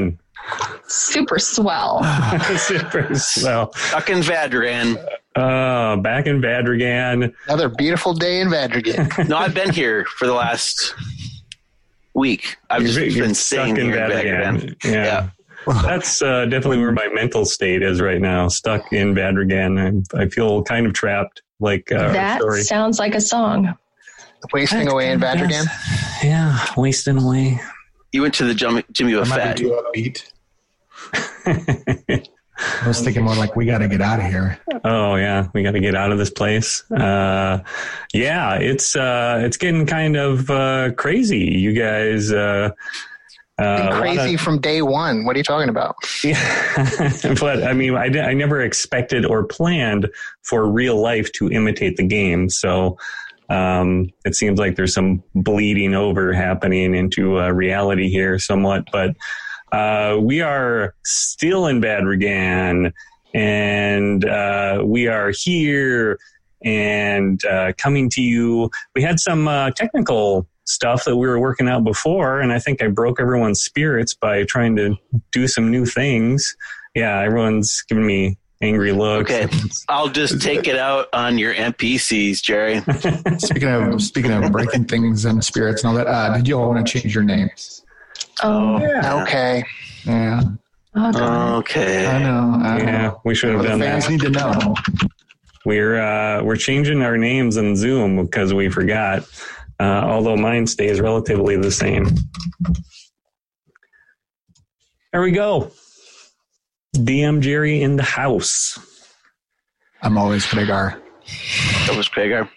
doing? Super swell. Super swell. Stuck in Vadran. Uh, back in Vadrigan. Another beautiful day in Vadrigan. No, I've been here for the last week. I've just You're been stuck staying here in Vadran. Yeah. Yeah. That's uh, definitely where my mental state is right now. Stuck in Vadrigan. I, I feel kind of trapped. Like uh, that story. sounds like a song. Wasting away in Vadrigan. Yeah, wasting away. You went to the Jimmy, Jimmy I might Buffett. be too upbeat. I was thinking more like we got to get out of here. Oh yeah, we got to get out of this place. Uh, yeah, it's uh, it's getting kind of uh, crazy. You guys, uh, uh, Been crazy of- from day one. What are you talking about? yeah. but I mean, I, I never expected or planned for real life to imitate the game. So um, it seems like there's some bleeding over happening into uh, reality here, somewhat. But uh, we are still in Badrigan, and uh, we are here and uh, coming to you. We had some uh, technical stuff that we were working out before, and I think I broke everyone's spirits by trying to do some new things. Yeah, everyone's giving me angry looks. Okay. I'll just take it out on your NPCs, Jerry. Speaking of speaking of breaking things and spirits and all that, uh, did you all want to change your names? Oh, Okay. Yeah, oh Okay. I know. I know. Yeah, we should have the done fans that. need to know. We're uh, we're changing our names in Zoom because we forgot. Uh, although mine stays relatively the same. There we go. DM Jerry in the house. I'm always Kragar. That was Kragar.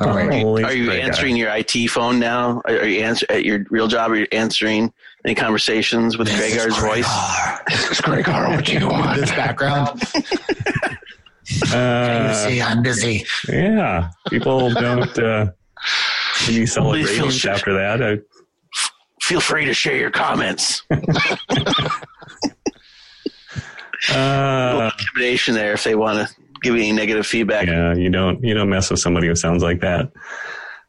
Oh wait, Holy Are you frick, answering your IT phone now? Are are you answer at your real job? Are you answering any conversations with Kragar's voice? This is Kragar. What you want? this background. Uh, see, I'm busy. yeah, people don't uh, give you celebrations shit. after that. I, Feel free to share your comments. Uh, Intimidation there if they want to give you any negative feedback. yeah, you don't you don't mess with somebody who sounds like that.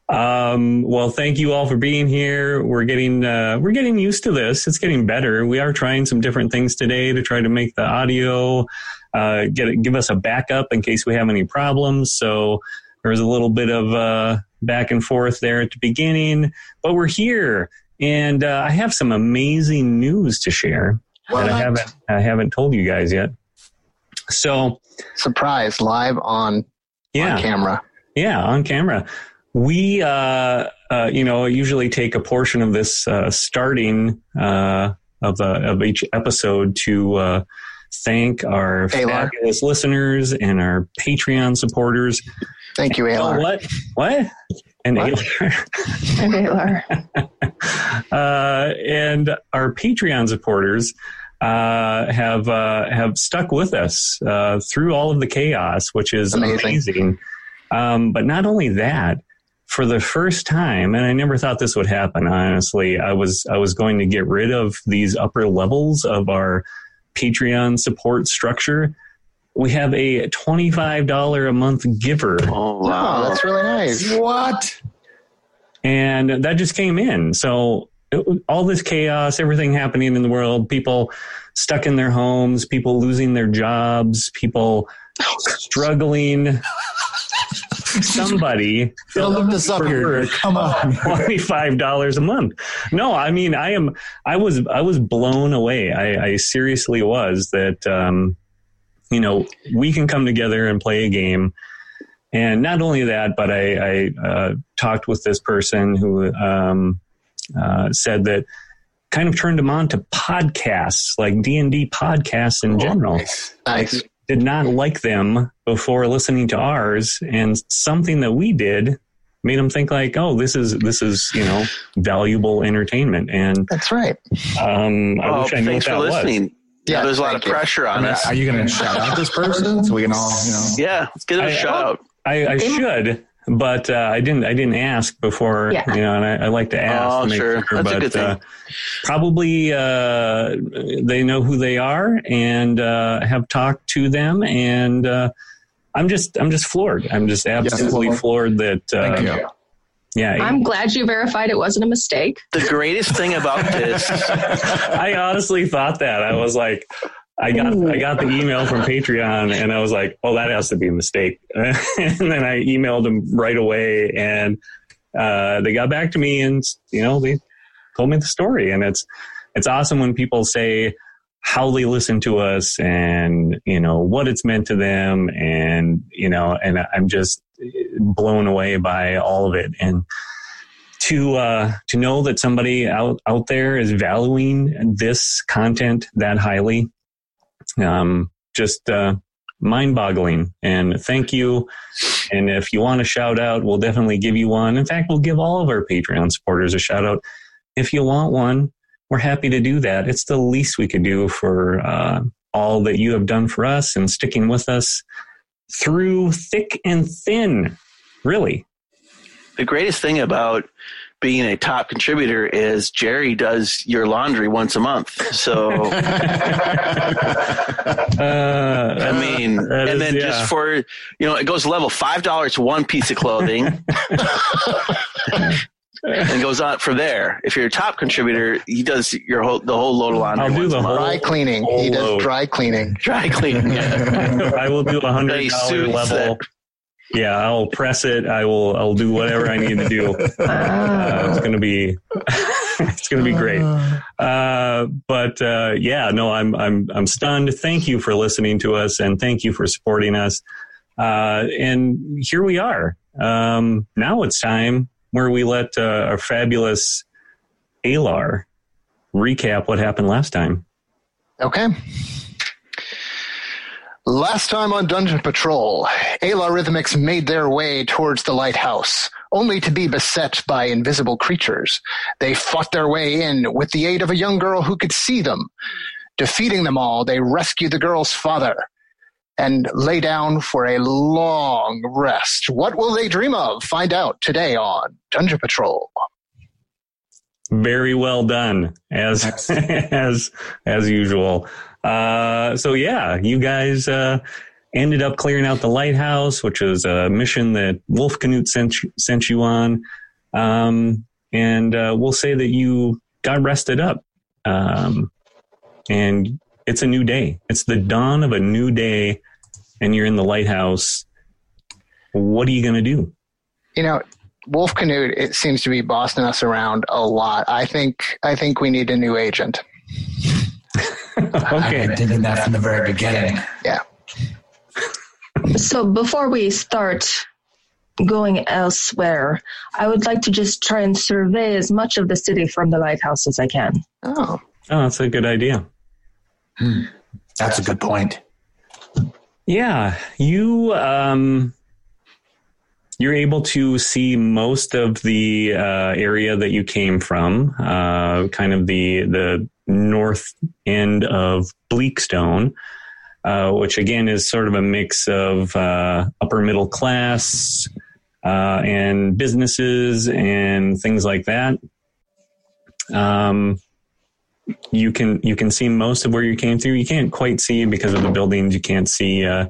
Um, well, thank you all for being here. We're getting uh, we're getting used to this. It's getting better. We are trying some different things today to try to make the audio uh, get it, give us a backup in case we have any problems. So there was a little bit of uh, back and forth there at the beginning, but we're here, and uh, I have some amazing news to share that I haven't I haven't told you guys yet. So Surprise! Live on, yeah, on camera. Yeah, on camera. We, uh, uh, you know, usually take a portion of this uh, starting uh, of the of each episode to uh, thank our Aylar. fabulous listeners and our Patreon supporters. Thank you, Aylar. what? What? What? Okay, Laura. uh, and our Patreon supporters uh, have uh, have stuck with us uh, through all of the chaos, which is Amazing. amazing. Um, but not only that, for the first time, and I never thought this would happen. Honestly, I was I was going to get rid of these upper levels of our Patreon support structure. We have a twenty five dollar a month giver. Oh, Wow, wow. that's really nice. What? and that just came in. So it, all this chaos, everything happening in the world, people stuck in their homes, people losing their jobs, people struggling. Somebody Don't this up here. Come on. twenty-five dollars a month. No, I mean, I am. I was. I was blown away. I, I seriously was. That um, you know, we can come together and play a game. And not only that, but I, I uh, talked with this person who um, uh, said that kind of turned him on to podcasts, like D and D podcasts in general Nice. did not like them before listening to ours and something that we did made them think like oh this is this is you know valuable entertainment and That's right. um i Well, wish i knew what thanks that for was listening. Yeah, Yeah, there's a lot of thank you. pressure I on mean, us. are you going to shout out this person so we can all, you know? Yeah, let's give it a I- shout out. i, I should but uh, I didn't. I didn't ask before, Yeah. you know, and I, I like to ask. Oh, to make sure. That's a but good thing. Uh, probably uh, they know who they are and uh, have talked to them, and uh, I'm just, I'm just floored. I'm just absolutely well, floored that uh, Thank you. Yeah, I'm glad you verified it wasn't a mistake. The greatest thing about this, I honestly thought that. I was like, I got I got the email from Patreon, and I was like, oh, that has to be a mistake. and then I emailed them right away, and uh, they got back to me, and you know, they told me the story, and it's it's awesome when people say how they listen to us and you know what it's meant to them and you know and i'm just blown away by all of it. And to uh to know that somebody out out there is valuing this content that highly um just uh mind boggling and thank you. And if you want a shout out we'll definitely give you one. In fact we'll give all of our patreon supporters a shout out. If you want one we're happy to do that. It's the least we could do for uh, all that you have done for us and sticking with us through thick and thin, really. the greatest thing about being a top contributor is Jerry does your laundry once a month. So Uh, I mean, That and is- then yeah. just for you know, it goes level five dollars to one piece of clothing. and goes on from there. If you're a top contributor, he does your whole the whole load of laundry. I'll do the whole- Dry cleaning. He does load. dry cleaning. dry cleaning. Yeah. I will do a hundred Nice dollar suits level. Yeah, I'll press it. I will. I'll do whatever I need to do. Uh, it's gonna be. it's gonna be great. Uh, but uh, yeah, no, I'm I'm I'm stunned. Thank you for listening to us, and thank you for supporting us. Uh, and here we are. Um, now it's time where we let uh, our fabulous Alar recap what happened last time. Okay. Last time on Dungeon Patrol, Ayla Rhythmics made their way towards the lighthouse, only to be beset by invisible creatures. They fought their way in with the aid of a young girl who could see them. Defeating them all, they rescued the girl's father and lay down for a long rest. What will they dream of? Find out today on Dungeon Patrol. very well done as as as usual uh so yeah you guys uh ended up clearing out the lighthouse which was a mission that wolf canute sent you, sent you on um and uh, we'll say that you got rested up um and it's a new day it's the dawn of a new day and you're in the lighthouse what are you going to do You know, Wolf Canute, it seems to be bossing us around a lot. I think I think we need a new agent. okay, I've okay been thinking that from the very beginning. Yeah. So before we start going elsewhere, I would like to just try and survey as much of the city from the lighthouse as I can. Oh. oh that's a good idea hmm. That's a good point. Yeah, you um, you're able to see most of the uh, area that you came from, uh, kind of the the north end of Bleakstone, uh, which again is sort of a mix of uh, upper middle class uh, and businesses and things like that. Um, you can you can see most of where you came through. You can't quite see because of the buildings. You can't see, uh,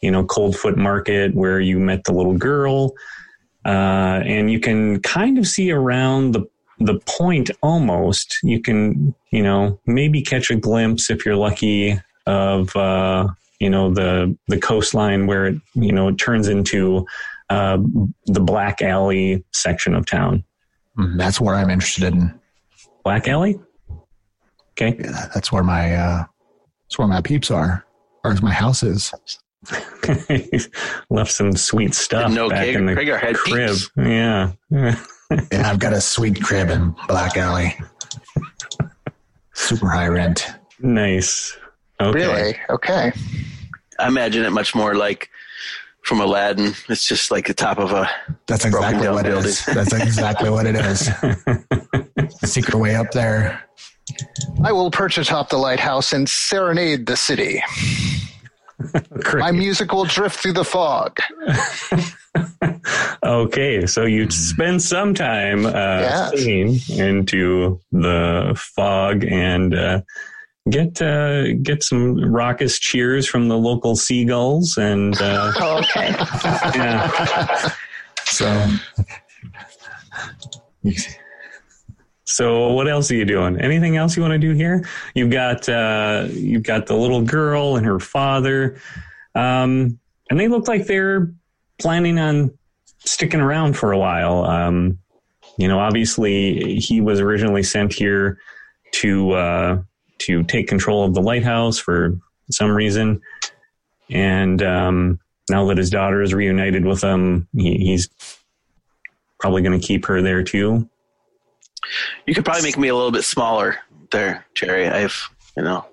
you know, Coldfoot Market where you met the little girl, uh, and you can kind of see around the the point almost. You can you know maybe catch a glimpse if you're lucky of uh, you know the the coastline where it you know it turns into uh, the Black Alley section of town. Mm, That's where I'm interested in. Black Alley. Okay. Yeah, that's where my uh, that's where my peeps are, or as my house is. Left some sweet stuff No, back Craig- in the Kragar had crib. peeps. Yeah. And I've got a sweet crib in Black Alley. Super high rent. nice. Okay. Really? Okay. I imagine it much more like from Aladdin. It's just like the top of a. That's Broken exactly down what it is. That's exactly what it is. Secret way up there. I will perch atop the lighthouse and serenade the city. My music will drift through the fog. okay. So you spend some time uh, Yes. singing into the fog and uh, get uh, get some raucous cheers from the local seagulls and uh, Oh, okay. yeah. So So what else are you doing? Anything else you want to do here? You've got uh, you've got the little girl and her father, um, and they look like they're planning on sticking around for a while. Um, you know, obviously he was originally sent here to uh, to take control of the lighthouse for some reason, and um, now that his daughter is reunited with him, he, he's probably going to keep her there too. You could probably make me a little bit smaller there, Jerry. I've, you know,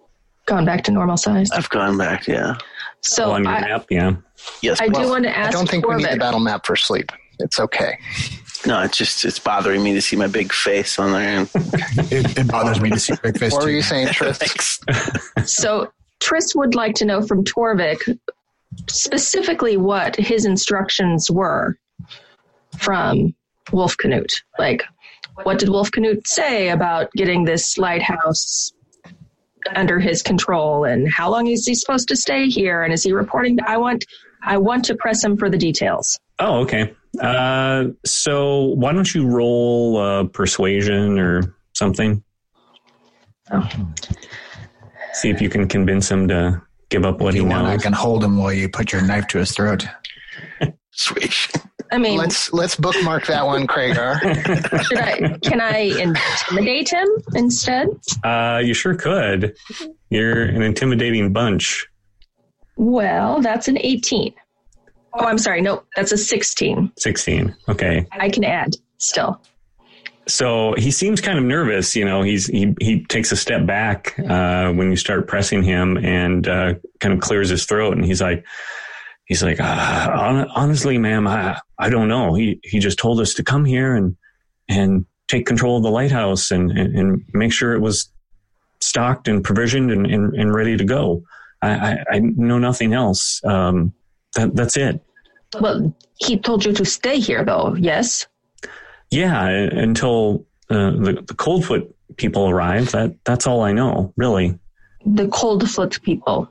Gone back to normal size. I've gone back. Yeah. So on your I, map, yeah. Yes. I but- do want to ask. I don't think we need the battle map for sleep. It's okay. no, it's just it's bothering me to see my big face on there. And It, it bothers me to see big face What were you saying, Tris? So Tris would like to know from Torvik specifically what his instructions were from Wolf Canute. Like, what did Wolf Canute say about getting this lighthouse under his control, and how long is he supposed to stay here, and is he reporting? I want, I want to press him for the details. Oh, okay. Uh, so why don't you roll uh, persuasion or something? Oh. See if you can convince him to give up what If he you want, I can hold him while you put your knife to his throat. Sweet. I mean, Let's let's bookmark that one, Kragar. should I, can I intimidate him instead? Uh, you sure could. You're an intimidating bunch. Well, that's an 18. Oh, I'm sorry. No, that's a 16. 16. Okay. I can add still. So he seems kind of nervous. You know, he's he he takes a step back uh, when you start pressing him, and uh, kind of clears his throat, and he's like, he's like, uh, honestly, ma'am, I I don't know. He he just told us to come here and and take control of the lighthouse and and, and make sure it was stocked and provisioned and and, and ready to go. I, I I know nothing else. Um, that that's it. Well, he told you to stay here, though, yes? Yeah, until uh, the the Coldfoot people arrive. That that's all I know, really. The Coldfoot people,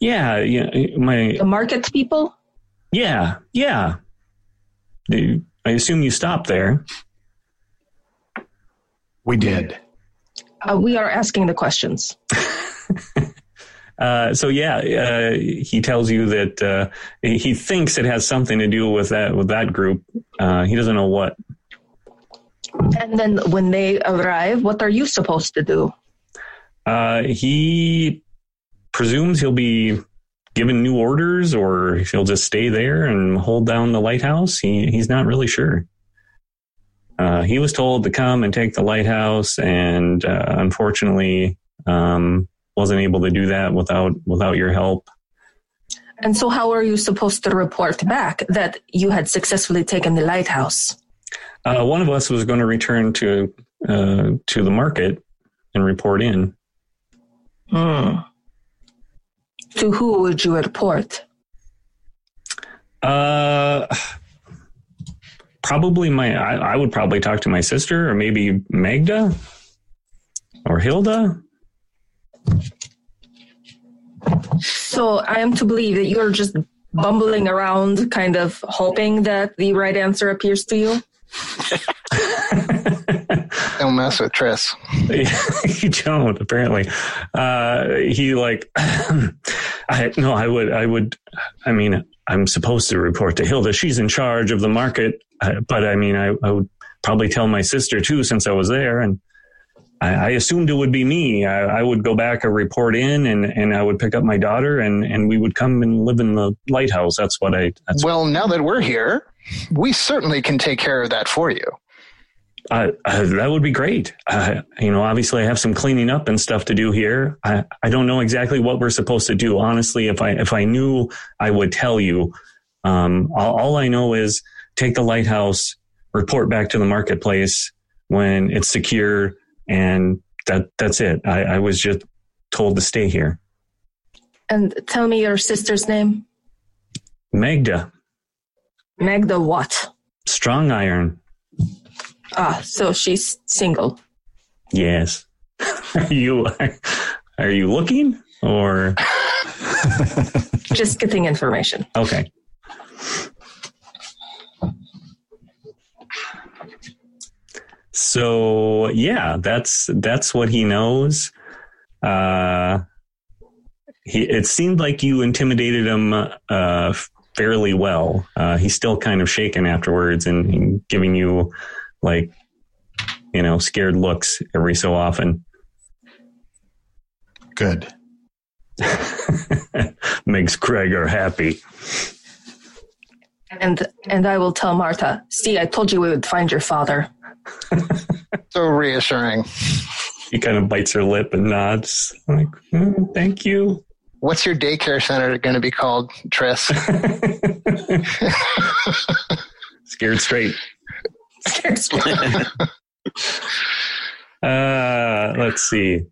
Yeah, yeah, my the market people? yeah, yeah. I assume you stopped there. We did. Uh, we are asking the questions. Uh, so yeah, uh, he tells you that uh, he thinks it has something to do with that with that group. Uh, he doesn't know what. And then when they arrive, what are you supposed to do? Uh, he presumes he'll be given new orders, or if he'll just stay there and hold down the lighthouse. He he's not really sure. Uh, he was told to come and take the lighthouse, and uh, unfortunately, um, wasn't able to do that without without your help. And so, how are you supposed to report back that you had successfully taken the lighthouse? Uh, one of us was going to return to uh, to the market and report in. Hmm. To who would you report? Uh, probably my. I, I would probably talk to my sister or maybe Magda or Hilda. So, I am to believe that you're just bumbling around, kind of hoping that the right answer appears to you? Don't mess with Tris. you don't apparently. Uh, he like, I no, I would, I would. I mean, I'm supposed to report to Hilda. She's in charge of the market, uh, but I mean, I, I would probably tell my sister too, since I was there, and I, I assumed it would be me. I, I would go back and report in, and and I would pick up my daughter, and and we would come and live in the lighthouse. That's what I. That's Well, now that we're here, we certainly can take care of that for you. Uh, uh, that would be great. Uh, you know, obviously, I have some cleaning up and stuff to do here. I, I don't know exactly what we're supposed to do. Honestly, if I if I knew, I would tell you. Um, all, all I know is take the lighthouse, report back to the marketplace when it's secure, and that that's it. I, I was just told to stay here. And tell me your sister's name. Magda, Magda what? strong iron. Ah, so she's single. Yes. are you are you looking or Just getting information. okay? so yeah, that's that's what he knows. Uh, he it seemed like you intimidated him uh, fairly well. Uh, he's still kind of shaken afterwards and, and giving you like you know scared looks every so often. Good. Makes Kragar happy. And and I will tell Martha, see, I told you we would find your father. So reassuring. He kind of bites her lip and nods. Like, "Mm, thank you. What's your daycare center going to be called, Tris? Scared straight. Uh, let's see.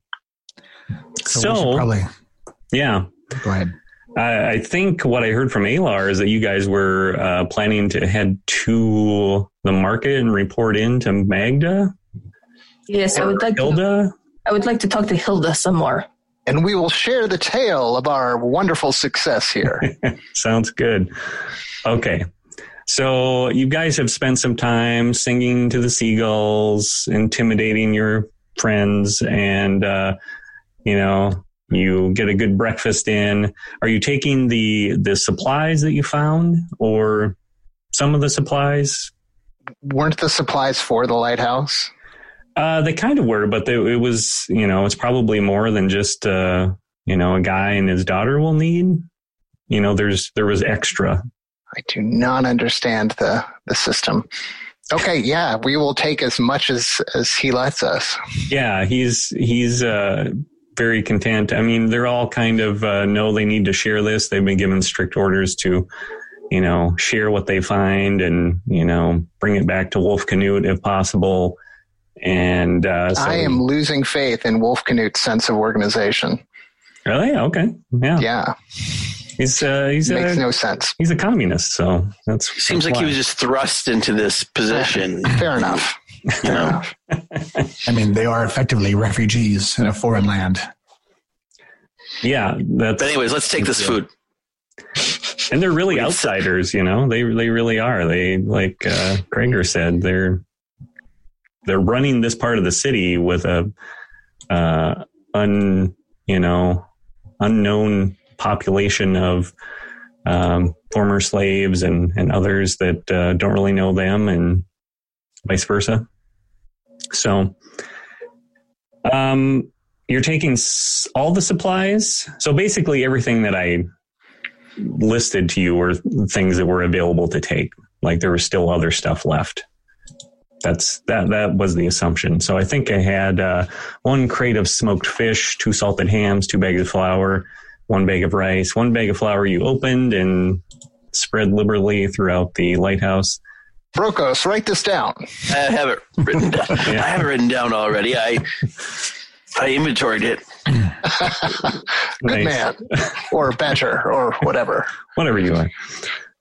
So, So, probably yeah, go ahead. I, I think what I heard from Alar is that you guys were uh, planning to head to the market and report in to Magda, Yes, I would like to, Hilda. I would like to talk to Hilda some more. and we will share the tale of our wonderful success here. Sounds good. Okay. So you guys have spent some time singing to the seagulls, intimidating your friends, and uh, you know you get a good breakfast in. Are you taking the the supplies that you found, or some of the supplies? Weren't the supplies for the lighthouse? Uh, they kind of were, but they, it was you know it's probably more than just uh, you know a guy and his daughter will need. You know, there's there was extra. I do not understand the, the system. Okay, yeah, we will take as much as, as he lets us. Yeah, he's he's uh, very content. I mean, they're all kind of uh, know they need to share this. They've been given strict orders to, you know, share what they find and you know bring it back to Wolf Canute if possible. And uh, so, I am losing faith in Wolf Canute's sense of organization. really okay. Yeah, Yeah, he's uh, he's makes a no sense. he's a communist, so that's Seems like that's he was just thrust into this position. Fair enough. Fair know. enough. I mean, they are effectively refugees in a foreign land. yeah. That's But anyways, let's take this food. and they're really outsiders you know they they really are they like uh Kragar said they're they're running this part of the city with a uh un you know unknown population of um former slaves and and others that uh, don't really know them and vice versa so um you're taking all the supplies so basically everything that i listed to you were things that were available to take. Like there was still other stuff left. That's that. That was the assumption. So I think I had uh, one crate of smoked fish, two salted hams, two bags of flour, one bag of rice, one bag of flour you opened and spread liberally throughout the lighthouse. Brokos, write this down. I have it written down. Yeah. I have it written down already. I I inventoried it. Good Nice. man. Or better, or whatever. whatever you are.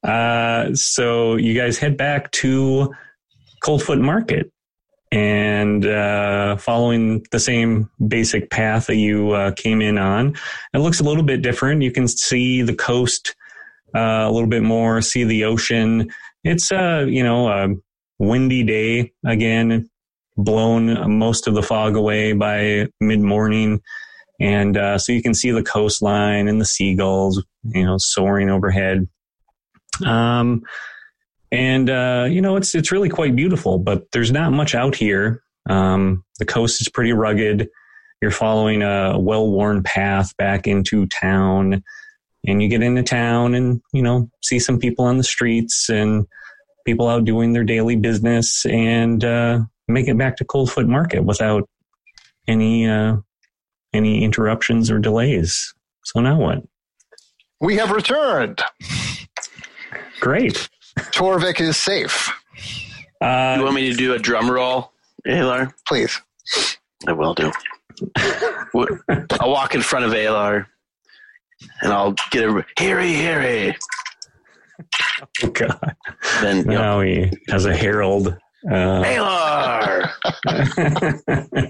Uh, so you guys head back to Coldfoot Market and uh, following the same basic path that you uh, came in on. It looks a little bit different. You can see the coast uh, a little bit more, see the ocean. It's uh, you know a windy day again, blown most of the fog away by mid morning. And uh, so you can see the coastline and the seagulls, you know, soaring overhead. Um, and uh, you know, it's it's really quite beautiful, but there's not much out here. Um, the coast is pretty rugged. You're following a well-worn path back into town, and you get into town, and you know, see some people on the streets and people out doing their daily business, and uh, make it back to Coldfoot Market without any uh, any interruptions or delays. So now what? We have returned. Great. Torvik is safe. Uh, You want me to do a drum roll, Alar? Please. I will do. I'll walk in front of Alar, and I'll get a Harry, Harry. oh God. Then you know, he has a herald. Uh, Alar.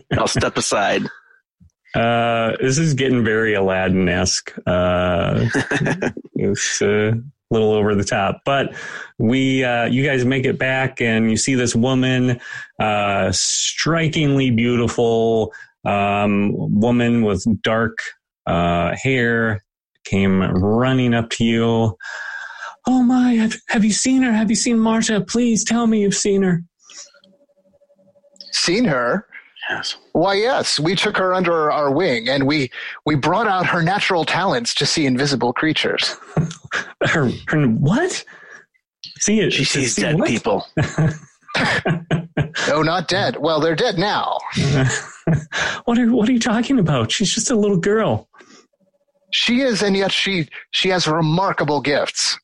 I'll step aside. uh, this is getting very Aladdin esque. Uh, it's, uh, little over the top. But we, uh, you guys make it back, and you see this woman, uh, strikingly beautiful um, woman with dark uh, hair, came running up to you. Oh my! Have, have you seen her? Have you seen Marta? Please tell me you've seen her. Seen her? Yes. Why, yes. We took her under our wing, and we we brought out her natural talents to see invisible creatures. Her, her what? See it? She sees see dead what? people. No, not dead. Well, they're dead now. what are What are you talking about? She's just a little girl. She is, and yet she she has remarkable gifts.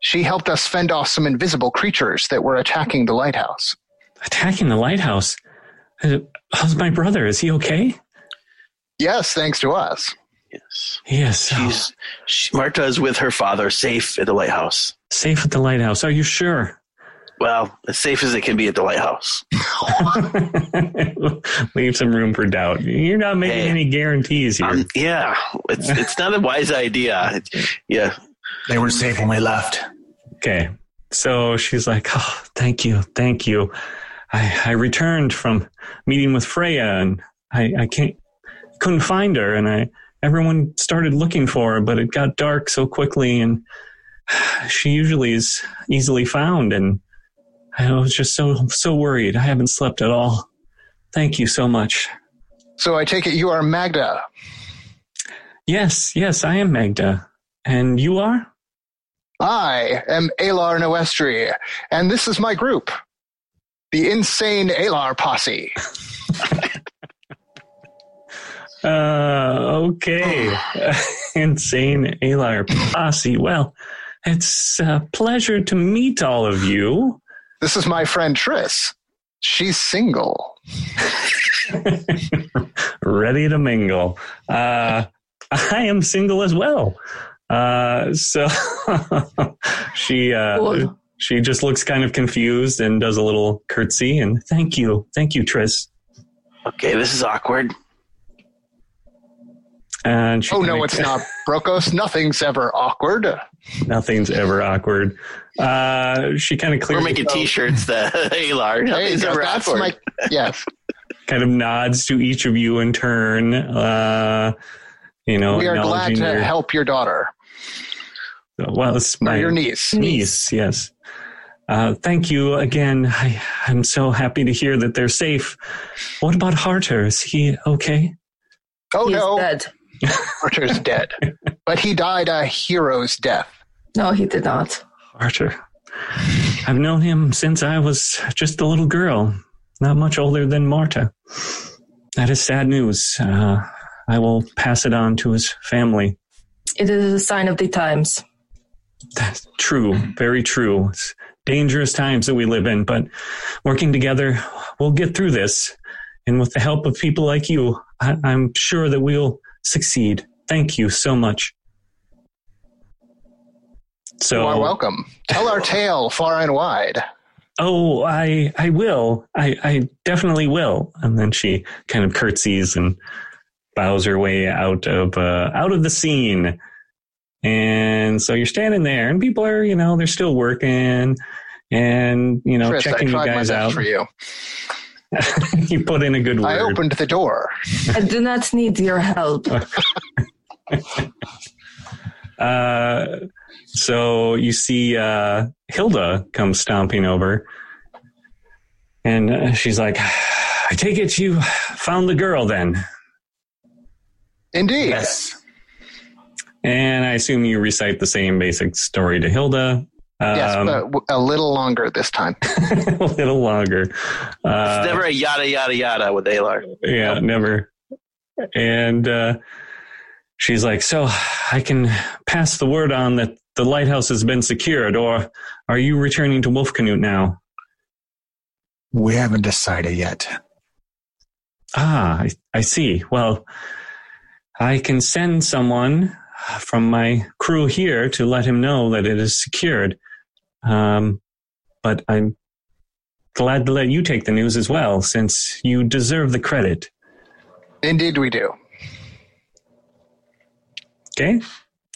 She helped us fend off some invisible creatures that were attacking the lighthouse. attacking the lighthouse. How's my brother? Is he okay? Yes, thanks to us. Yes. Yes. She's she, Marta is with her father, safe at the lighthouse. safe at the lighthouse. Are you sure? Well, as safe as it can be at the lighthouse. Leave some room for doubt. You're not making Hey. any guarantees here. Um, yeah, it's it's not a wise idea. It's- yeah, They were safe when we left. okay. So she's like, oh, thank you. Thank you. I, I returned from meeting with Freya and I, I can't, couldn't find her. And I, everyone started looking for her, but it got dark so quickly and she usually is easily found. And I was just so, so worried. I haven't slept at all. Thank you so much. So I take it you are Magda. Yes, yes, I am Magda. And you are? I am Alar Noestri, and this is my group, the Insane Alar Posse. Uh, okay. Insane Alar Posse. Well, it's a pleasure to meet all of you. This is my friend Tris. She's single. Ready to mingle. Uh, I am single as well. Uh, so she, uh, Cool. She just looks kind of confused and does a little curtsy and thank you. Thank you, Triss. okay, this is awkward. And she Oh, no, kinda- it's not. Brokos, nothing's ever awkward. Nothing's ever awkward. Uh, she kind of clears. We're clears making T-shirts. The Alar. There Nothing's go. ever That's awkward. my, yes. kind of nods to each of you in turn. Uh, you know, We are glad to your- help your daughter, Well, it's or my your niece. niece. Yes. Uh, thank you again. I, I'm so happy to hear that they're safe. What about Harter? Is he okay? Oh, He's no, dead. Harter's dead. But he died a hero's death. No, he did not. Harter. I've known him since I was just a little girl, not much older than Marta. That is sad news. Uh, I will pass it on to his family. It is a sign of the times. That's true. Very true. It's dangerous times that we live in, but working together, we'll get through this. And with the help of people like you, I, I'm sure that we'll succeed. Thank you so much. So, You are welcome. Tell our tale far and wide. oh, I, I will. I, I definitely will. And then she kind of curtsies and bows her way out of, uh, out of the scene. And so you're standing there and people are, you know, they're still working and, you know, Triss, I checking you tried my guys best out. for you. you put in a good word. I opened the door. I do not need your help. Uh, so you see uh, Hilda come stomping over, and uh, she's like, "I take it you found the girl then." Indeed. Yes. And I assume you recite the same basic story to Hilda. Yes, Um, but w- a little longer this time. a little longer. Uh, it's never a yada yada yada with Alar. yeah, never. And uh, she's like, "So I can pass the word on that the lighthouse has been secured, or are you returning to Wolf Canute now?" We haven't decided yet. Ah, I, I see. Well, I can send someone from my crew here to let him know that it is secured. Um, but I'm glad to let you take the news as well, since you deserve the credit. Indeed, we do. Okay?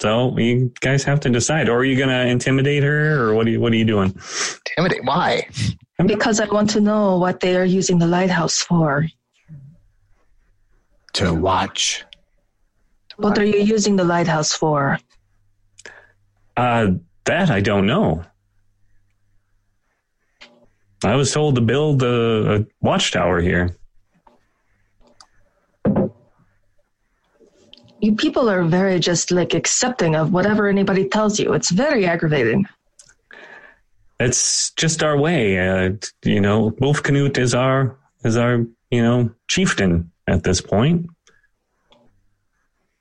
So you guys have to decide. Or are you going to intimidate her, or what are you what are you doing? Intimidate. Why? Because I want to know what they are using the lighthouse for. To watch. What are you using the lighthouse for? Uh, that I don't know. I was told to build a, a watchtower here. You people are very just like accepting of whatever anybody tells you. It's very aggravating. It's just our way. Uh, you know, Wolf Canute is our is our you know chieftain at this point.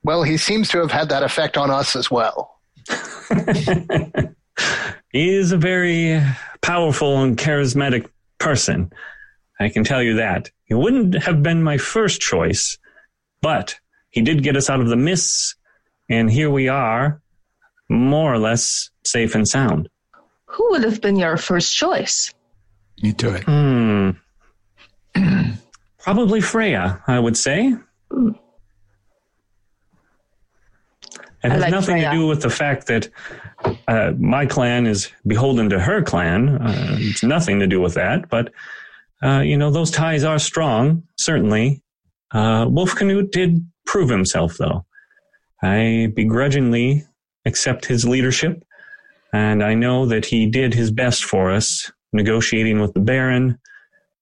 Well, he seems to have had that effect on us as well. he is a very powerful and charismatic person. I can tell you that. He wouldn't have been my first choice, but he did get us out of the mists, and here we are, more or less safe and sound. Who would have been your first choice? You do it. Hmm. Probably Freya, I would say. It has like nothing Freya. to do with the fact that uh, my clan is beholden to her clan. Uh, it's nothing to do with that. But, uh, you know, those ties are strong, certainly. Uh, Wolf Canute did prove himself, though. I begrudgingly accept his leadership, and I know that he did his best for us, negotiating with the Baron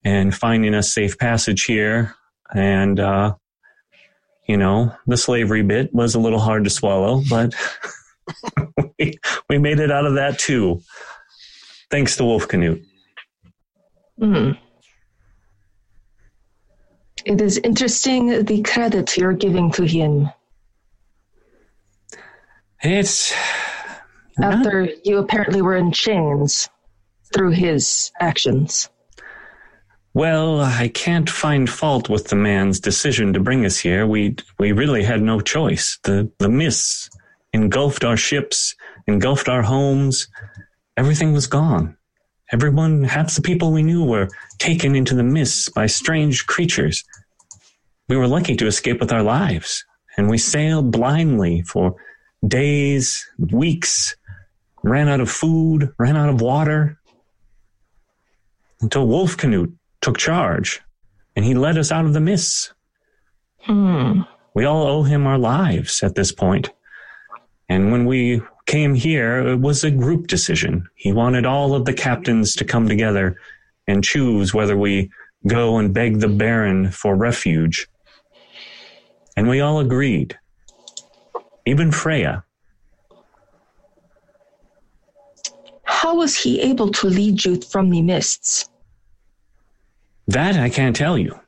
and finding us safe passage here. And, uh, you know, the slavery bit was a little hard to swallow, but we, we made it out of that too. Thanks to Wolf Canute. Hmm. It is interesting the credit you're giving to him It's after you apparently were in chains through his actions. Well, I can't find fault with the man's decision to bring us here. We we really had no choice. The the mists engulfed our ships, engulfed our homes. Everything was gone. Everyone, half the people we knew were taken into the mists by strange creatures. We were lucky to escape with our lives, and we sailed blindly for days, weeks, ran out of food, ran out of water, until Wolf Canute took charge, and he led us out of the mists. Hmm. We all owe him our lives at this point. And when we came here, it was a group decision. He wanted all of the captains to come together and choose whether we go and beg the Baron for refuge. And we all agreed. Even Freya. How was he able to lead you from the mists? That I can't tell you.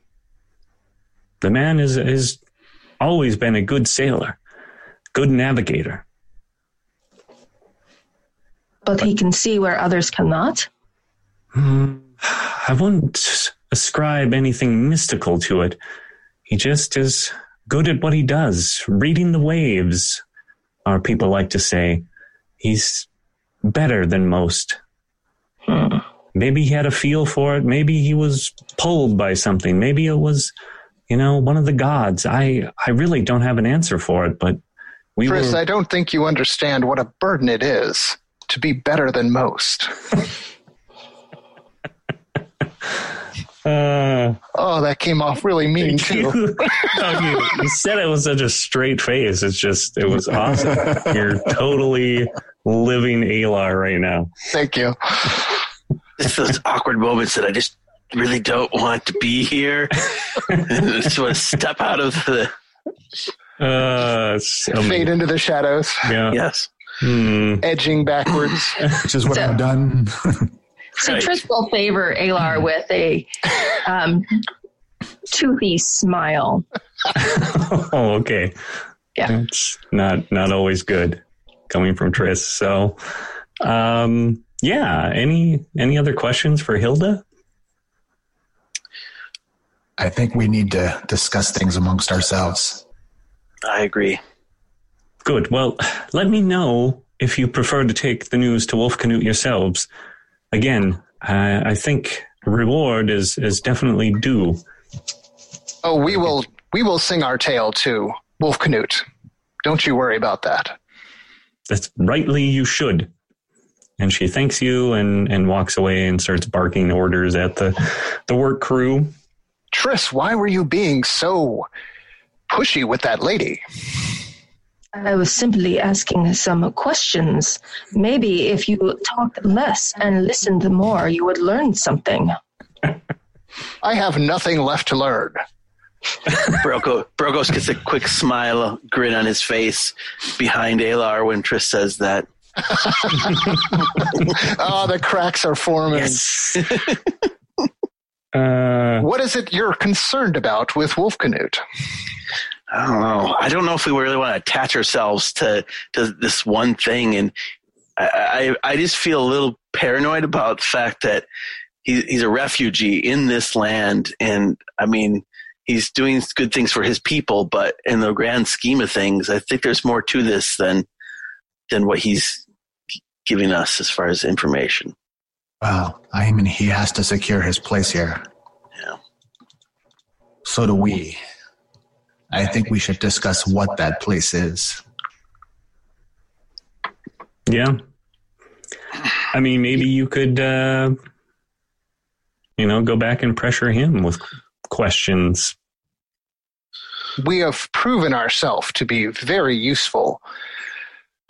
The man is has always been a good sailor, good navigator. But he can see where others cannot? Hmm, I wouldn't ascribe anything mystical to it. He just is good at what he does, reading the waves, our people like to say. He's better than most. Hmm. Maybe he had a feel for it. Maybe he was pulled by something. Maybe it was, you know, one of the gods. I, I really don't have an answer for it, but we Chris, were. I don't think you understand what a burden it is to be better than most. uh, Oh, that came off really mean too. you, no, you, you said it with such a straight face. It's just, it was awesome. You're totally living Alar right now. Thank you. It's those awkward moments that I just really don't want to be here. I just want to step out of the. Uh, it's, Fade into the shadows, yeah. Yes. Hmm. edging backwards. Which is what So- I've done. So Right. Triss will favor Alar with a um, toothy smile. oh, okay. Yeah. It's not not always good coming from Triss. So, um, yeah. Any any other questions for Hilda? I think we need to discuss things amongst ourselves. I agree. Good. Well, let me know if you prefer to take the news to Wolf Canute yourselves. Again, I, I think reward is is definitely due. Oh, we will we will sing our tale too, Wolf Canute. Don't you worry about that. that's rightly you should. And she thanks you and, and walks away and starts barking orders at the, the work crew. Triss, why were you being so pushy with that lady? I was simply asking some questions. Maybe if you talked less and listened more, you would learn something. I have nothing left to learn. Broko, Brokos gets a quick smile, grin on his face behind Alar when Triss says that. oh, the cracks are forming. Yes. Uh, What is it you're concerned about with Wolf Canute? I don't know. I don't know if we really want to attach ourselves to to this one thing, and I I, I just feel a little paranoid about the fact that he, he's a refugee in this land, and I mean he's doing good things for his people, but in the grand scheme of things, I think there's more to this than than what he's giving us as far as information. Well, I mean, he has to secure his place here. Yeah. So do we. I think we should discuss what that place is. yeah. I mean, maybe you could, uh, you know, go back and pressure him with questions. We have proven ourselves to be very useful.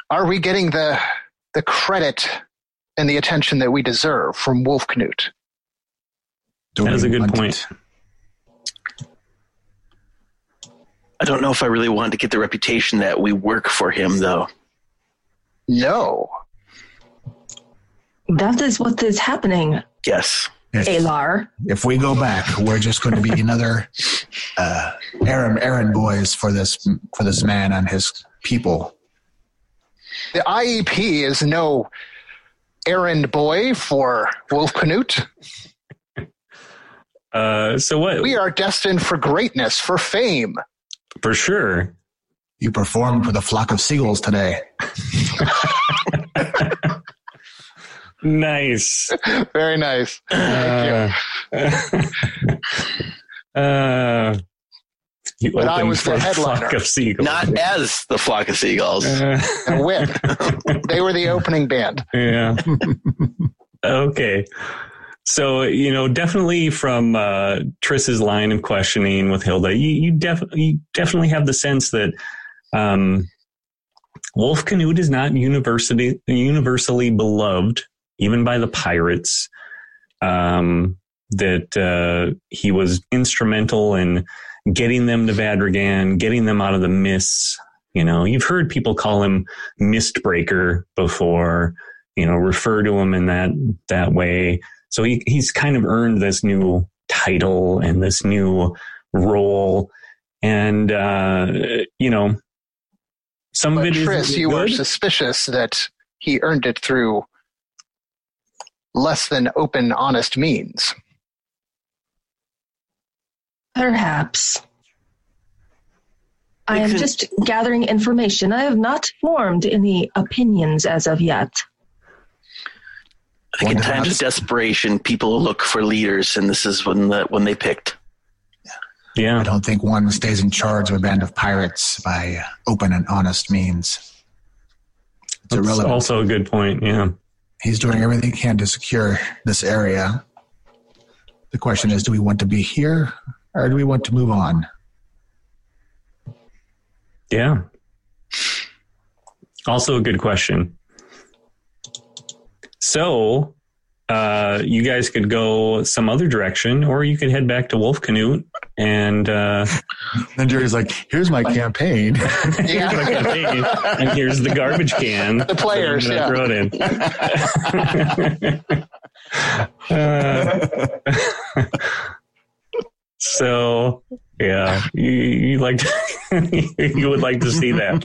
Are we getting the the credit and the attention that we deserve from Wolf Canute. That is a good point. it? I don't know if I really want to get the reputation that we work for him, though. No. That is what is happening, Yes. If, Alar. if we go back, we're just going to be another uh, errand, errand boys for this for this man and his people. The IEP is no errand boy for Wolf Canute. Uh, so what? We are destined for greatness, for fame. for sure. You performed with a flock of seagulls today. Nice. Very nice. Thank you. Uh, uh, you But I was the headliner. flock of seagulls. Not as the flock of seagulls. Uh, A whip. they were the opening band. yeah. okay. So you know, definitely from uh, Triss's line of questioning with Hilda, you you, def- you definitely have the sense that um, Wolf Canute is not university universally beloved, even by the pirates. Um, that uh, he was instrumental in getting them to Vadrigan, getting them out of the mists. You know, you've heard people call him Mistbreaker before. You know, refer to him in that that way. So he he's kind of earned this new title and this new role, and uh, you know, some But of it is Triss, you were suspicious that he earned it through less than open, honest means. Perhaps. I am just gathering information. I have not formed any opinions as of yet. I think in times of desperation, people look for leaders, and this is when the when they picked. Yeah, I don't think one stays in charge of a band of pirates by open and honest means. It's that's irrelevant. also a good point. Yeah. He's doing everything he can to secure this area. The question is do we want to be here or do we want to move on? Yeah. Also a good question. So, uh, you guys could go some other direction, or you could head back to Wolf Canute and uh, Then Jerry's like, here's my campaign. Yeah. and here's the garbage can. The players, that I'm throw it in. Uh, so, yeah, you, you like to, you would like to see that.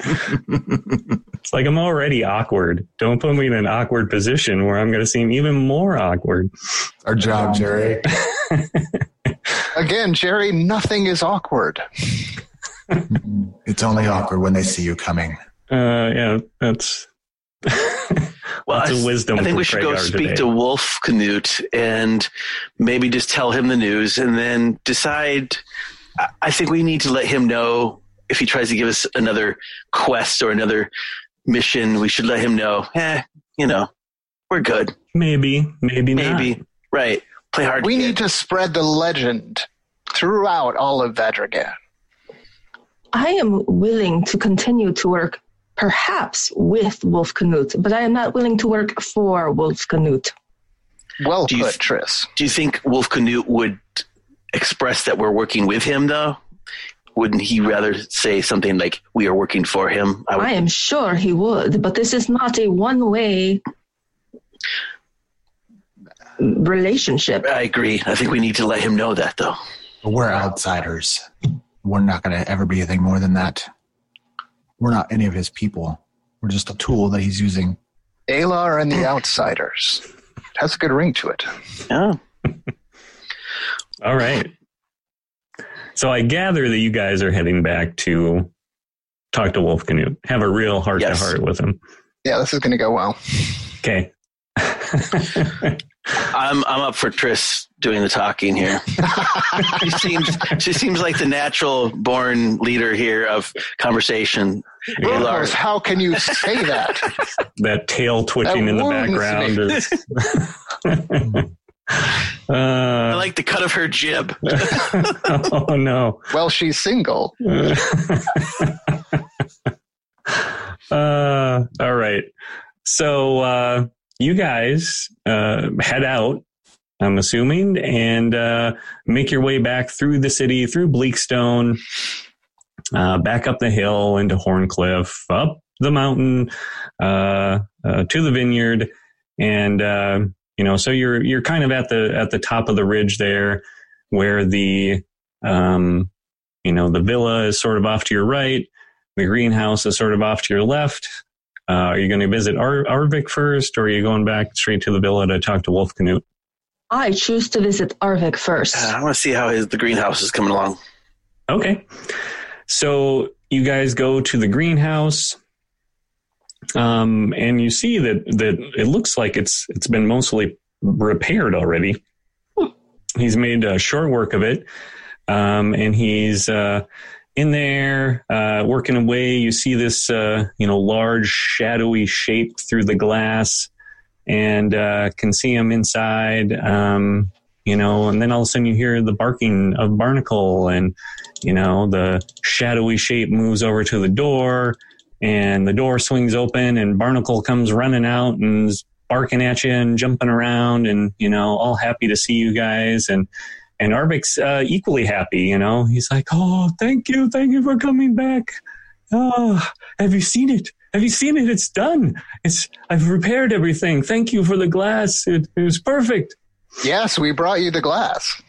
It's like I'm already awkward. Don't put me in an awkward position where I'm going to seem even more awkward. Our job, Jerry. Again, Jerry, nothing is awkward. It's only awkward when they see you coming. Uh, yeah, that's Well, Lots I, wisdom I think we should go speak today. to Wolf Canute and maybe just tell him the news, and then decide. I- I think we need to let him know if he tries to give us another quest or another mission. We should let him know. Eh, you know, we're good. Maybe, maybe, not. Maybe right. Play hard. We to need to spread the legend throughout all of Vadragan. I am willing to continue to work perhaps with Wolf Canute, but I am not willing to work for Wolf Canute. Well Do you put, th- Tris. Do you think Wolf Canute would express that we're working with him, though? Wouldn't he rather say something like, we are working for him? I would, I am sure he would, but this is not a one way relationship. I agree. I think we need to let him know that, though. But we're outsiders. We're not going to ever be anything more than that. We're not any of his people. We're just a tool that he's using. Alar and the Outsiders. It has a good ring to it. Yeah. Oh. All right. So I gather that you guys are heading back to talk to Wolf Canute, have a real heart to heart with him. Yeah, this is going to go well. Okay. I'm I'm up for Tris doing the talking here. she seems she seems like the natural born leader here of conversation. Yeah. Rose, how can you say that? that tail twitching That in the wounds background is. I uh, like the cut of her jib. oh no. well, she's single. uh, all right. So uh, you guys uh, head out, I'm assuming, and uh, make your way back through the city, through Bleakstone, uh, back up the hill into Horncliff, up the mountain uh, uh, to the vineyard, and uh, you know, so you're you're kind of at the at the top of the ridge there, where the um, you know the villa is sort of off to your right. The greenhouse is sort of off to your left. Uh, are you going to visit Ar- Arvik first, or are you going back straight to the villa to talk to Wolf Canute? I choose to visit Arvik first. Uh, I want to see how his the greenhouse is coming along. Okay. So you guys go to the greenhouse, um, and you see that that it looks like it's it's been mostly repaired already. He's made uh, short work of it, um, and he's uh, in there uh, working away. You see this uh, you know large shadowy shape through the glass, and uh, can see him inside. Um, you know, and then all of a sudden you hear the barking of Barnacle and you know the shadowy shape moves over to the door and the door swings open and barnacle comes running out and barking at you and jumping around and you know all happy to see you guys and and Arvik's uh, equally happy you know he's like oh thank you thank you for coming back oh have you seen it have you seen it it's done it's i've repaired everything thank you for the glass it, it was perfect Yes, we brought you the glass.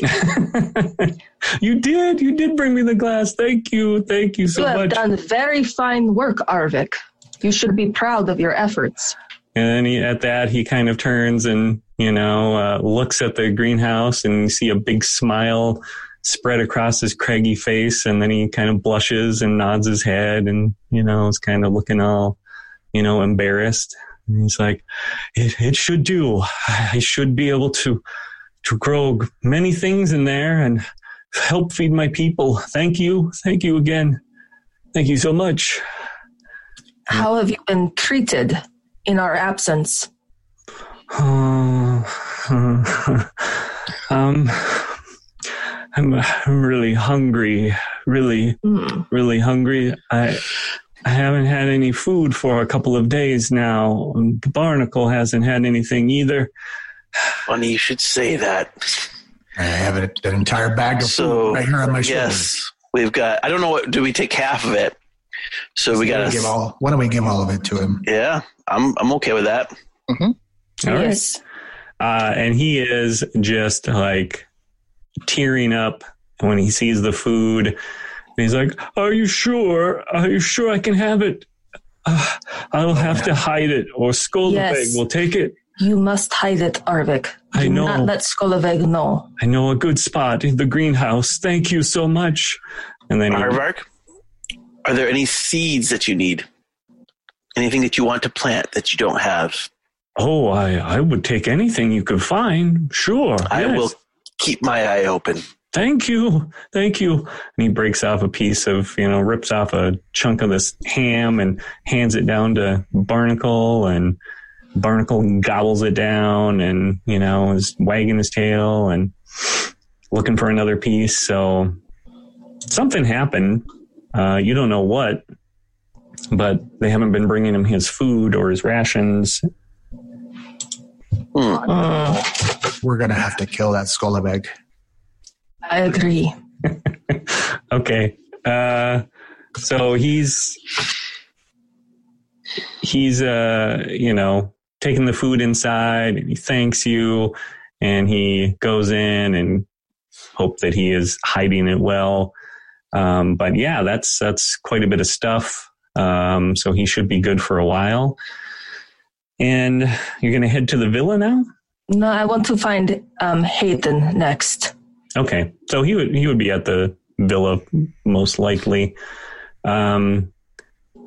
you did. You did bring me the glass. Thank you. Thank you so you have much. done very fine work, Arvik. You should be proud of your efforts. And then he, at that, he kind of turns and, you know, uh, looks at the greenhouse and you see a big smile spread across his craggy face. And then he kind of blushes and nods his head and, you know, is kind of looking all, you know, embarrassed. And he's like, it, it should do. I should be able to, to grow many things in there and help feed my people. Thank you. Thank you again. Thank you so much. How have you been treated in our absence? um, I'm, I'm really hungry. Really, Hmm. really hungry. I, I haven't had any food for a couple of days now. Barnacle hasn't had anything either. Funny you should say that. I have an, an entire bag of So food right here on my shoulders. yes, we've got. I don't know what. Do we take half of it? So we Why don't give all. Why don't we give all of it to him? Yeah, I'm. I'm okay with that. All right. yes. Uh, and he is just like tearing up when he sees the food. And he's like, Are you sure? Are you sure I can have it? Uh, I'll have to hide it, or Skolaveg Yes. will take it. You must hide it, Arvik. I know. not let Skolaveg know. I know a good spot in the greenhouse. Thank you so much. And then he, Aardvark, are there any seeds that you need? Anything that you want to plant that you don't have? Oh, I, I would take anything you could find. Sure. I yes. will keep my eye open. thank you, thank you. And he breaks off a piece of, you know, rips off a chunk of this ham and hands it down to Barnacle and Barnacle gobbles it down and, you know, is wagging his tail and looking for another piece. So something happened. Uh, you don't know what, but they haven't been bringing him his food or his rations. We're gonna have to kill that Skolaveg. I agree. Okay. Uh, so he's he's uh you know taking the food inside and he thanks you and he goes in and hope that he is hiding it well. Um, but yeah, that's that's quite a bit of stuff. Um, so he should be good for a while. And you're going to head to the villa now. No, I want to find um, Hayden next. Okay, so he would he would be at the villa most likely. Um,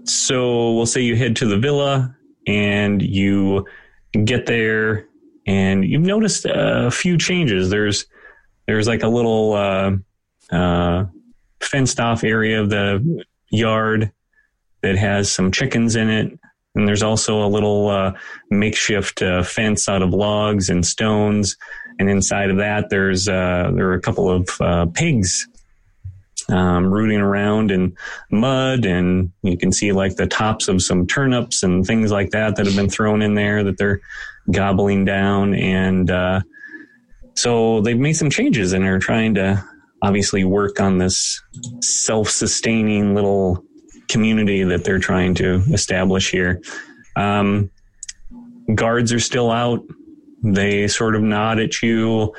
so we'll say you head to the villa and you get there, and you've noticed a few changes. There's there's like a little uh, uh, fenced off area of the yard that has some chickens in it. And there's also a little uh, makeshift uh, fence out of logs and stones. And inside of that, there's uh, there are a couple of uh, pigs um, rooting around in mud, and you can see like the tops of some turnips and things like that that have been thrown in there that they're gobbling down. And uh, so they've made some changes and are trying to obviously work on this self-sustaining little community that they're trying to establish here. Um, guards are still out. They sort of nod at you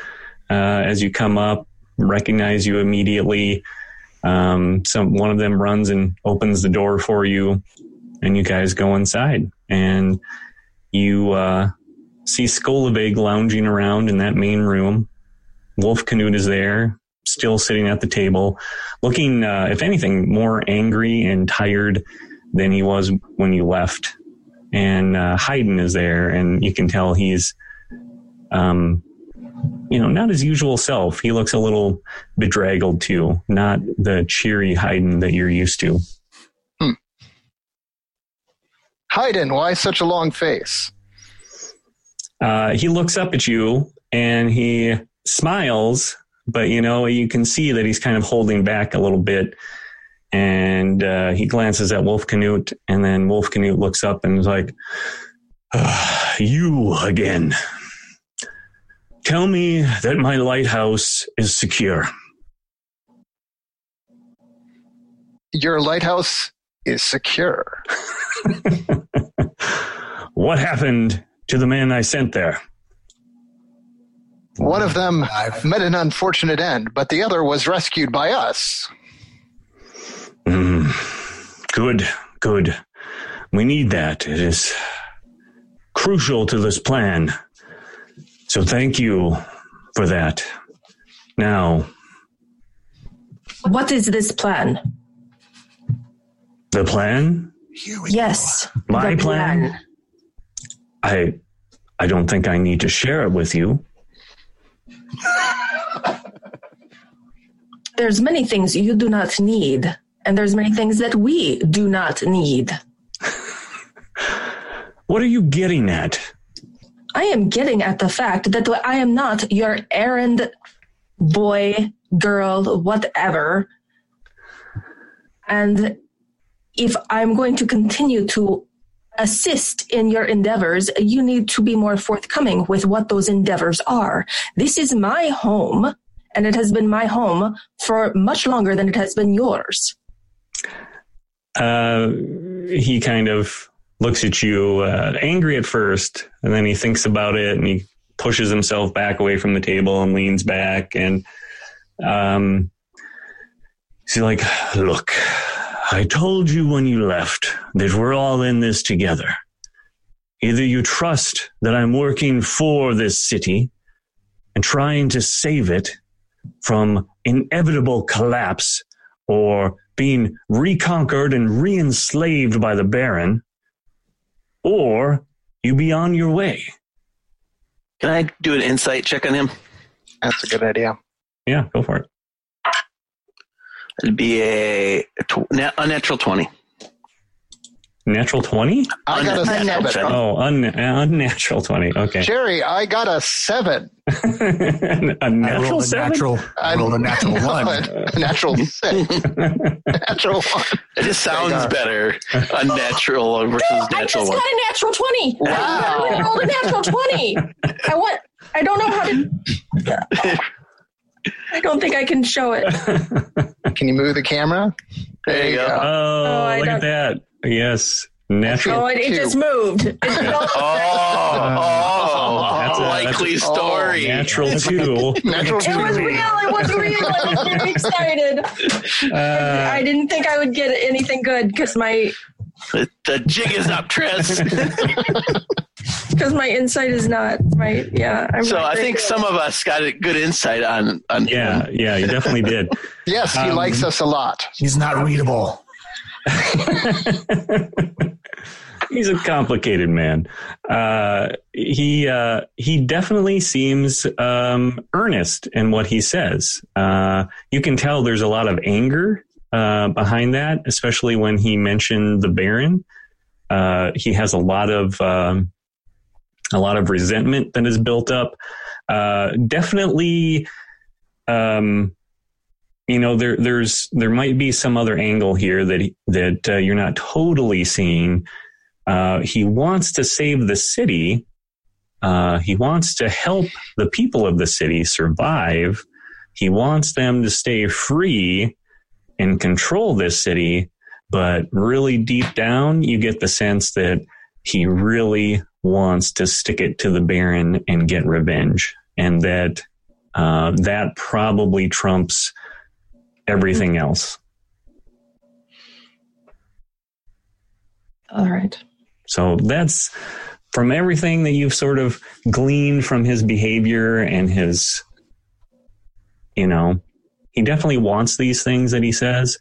uh, as you come up, recognize you immediately. Um, some one of them runs and opens the door for you, and you guys go inside, and you uh, see Skolavig lounging around in that main room. Wolf Canute is there, still sitting at the table, looking, uh, if anything, more angry and tired than he was when you left. And uh, Haydn is there, and you can tell he's, um, you know, not his usual self. He looks a little bedraggled too, not the cheery Haydn that you're used to. Haydn, why such a long face? Uh, he looks up at you and he smiles, but you know, you can see that he's kind of holding back a little bit. And uh, he glances at Wolf Canute, and then Wolf Canute looks up and is like, "Ah, You again. Tell me that my lighthouse is secure. Your lighthouse is secure. What happened to the man I sent there? One of them I've- met an unfortunate end, but the other was rescued by us. Mm, good, good. We need that. It is crucial to this plan. So thank you for that. Now, What is this plan? the plan? Here we Yes. My the plan? I I don't think I need to share it with you. There's many things you do not need, and there's many things that we do not need. What are you getting at? I am getting at the fact that I am not your errand boy, girl, whatever. And if I'm going to continue to assist in your endeavors, you need to be more forthcoming with what those endeavors are. This is my home, and it has been my home for much longer than it has been yours. Uh, he kind of looks at you, uh, angry at first, and then he thinks about it and he pushes himself back away from the table and leans back and um, he's like, "Look, I told you when you left that we're all in this together. Either you trust that I'm working for this city and trying to save it from inevitable collapse or being reconquered and re-enslaved by the Baron, or you be on your way. Can I do an insight check on him? That's a good idea. Yeah, go for it. It'd be a, a tw- na- unnatural 20. Natural 20? I got a Unnatural seven. seven. Oh, un- unnatural 20. Okay. Jerry, I got a seven. a I natural rolled a seven? natural, I rolled a natural one. a natural six. natural one. It just sounds better. Unnatural versus natural. one. I just one. got a natural 20. Wow. I rolled a natural 20. I want, I don't know how to. I don't think I can show it. Can you move the camera? There you go. Oh, Oh, I look at don't- that. Yes. Natural. Oh, it, it just moved. It fell- Oh, oh, That's a- likely that's- oh, story. Natural two. Natural It was real. It was real. I was very excited. Uh, I didn't think I would get anything good because my The, the jig is up, Tris. because my insight is not right. Yeah. I'm so I think good. some of us got a good insight on on yeah, yeah, you definitely did. Yes, he Um, likes us a lot. He's not readable. He's a complicated man. Uh, he uh, he definitely seems um, earnest in what he says. Uh, you can tell there's a lot of anger uh, behind that, especially when he mentioned the Baron. Uh, he has a lot of um, a lot of resentment that is built up. Uh, definitely, um, you know, there there's there might be some other angle here that that uh, you're not totally seeing. Uh, he wants to save the city. Uh, he wants to help the people of the city survive. He wants them to stay free and control this city. But really deep down, you get the sense that he really wants to stick it to the Baron and get revenge. And that uh, that probably trumps everything else. All right. So that's from everything that you've sort of gleaned from his behavior and his, you know, he definitely wants these things that he says,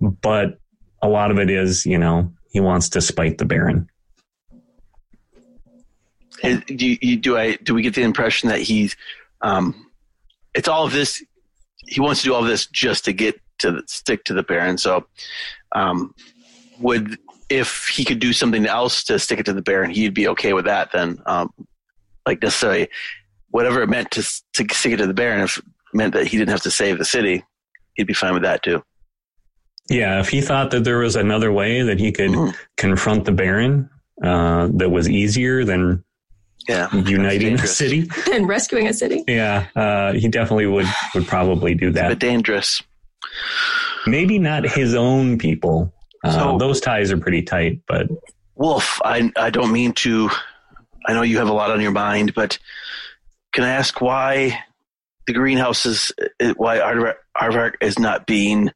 but a lot of it is, you know, he wants to spite the Baron. Do, you, do I do we get the impression that he's um, it's all of this he wants to do all of this just to get to the, stick to the Baron. So um, would if he could do something else to stick it to the Baron, he'd be okay with that. Then um, like necessarily whatever it meant to to stick it to the Baron, if meant that he didn't have to save the city, he'd be fine with that too. Yeah, if he thought that there was another way that he could Mhm. confront the Baron uh, that was easier than Yeah, uniting the dangerous. city, And rescuing a city. yeah, uh, he definitely would would probably do that. but dangerous. Maybe not his own people. Uh, So- those ties are pretty tight, but Wolf, I I don't mean to. I know you have a lot on your mind, but can I ask why the greenhouses, why Aardvark is not being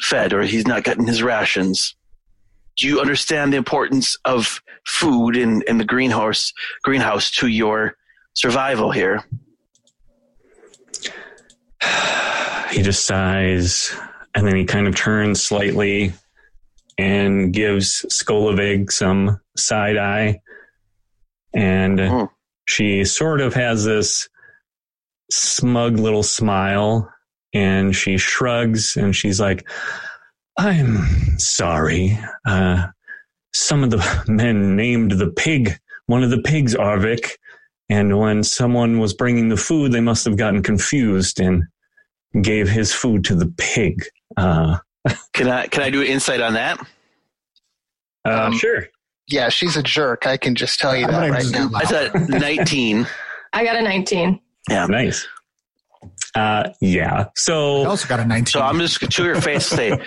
fed, or he's not getting his rations? Do you understand the importance of food in, in the greenhouse greenhouse to your survival here? he just sighs and then he kind of turns slightly and gives Skolovig some side eye. And Hmm. she sort of has this smug little smile and she shrugs and she's like, I'm sorry. Uh, some of the men named the pig, one of the pigs, Arvik. And when someone was bringing the food, they must have gotten confused and gave his food to the pig. Uh, Can I can I do an insight on that? uh, Um, sure. Yeah, she's a jerk. I can just tell you that right now. I said nineteen. I got a 19. Nice. Uh, yeah. So I also got a 19. So I'm just to your face say,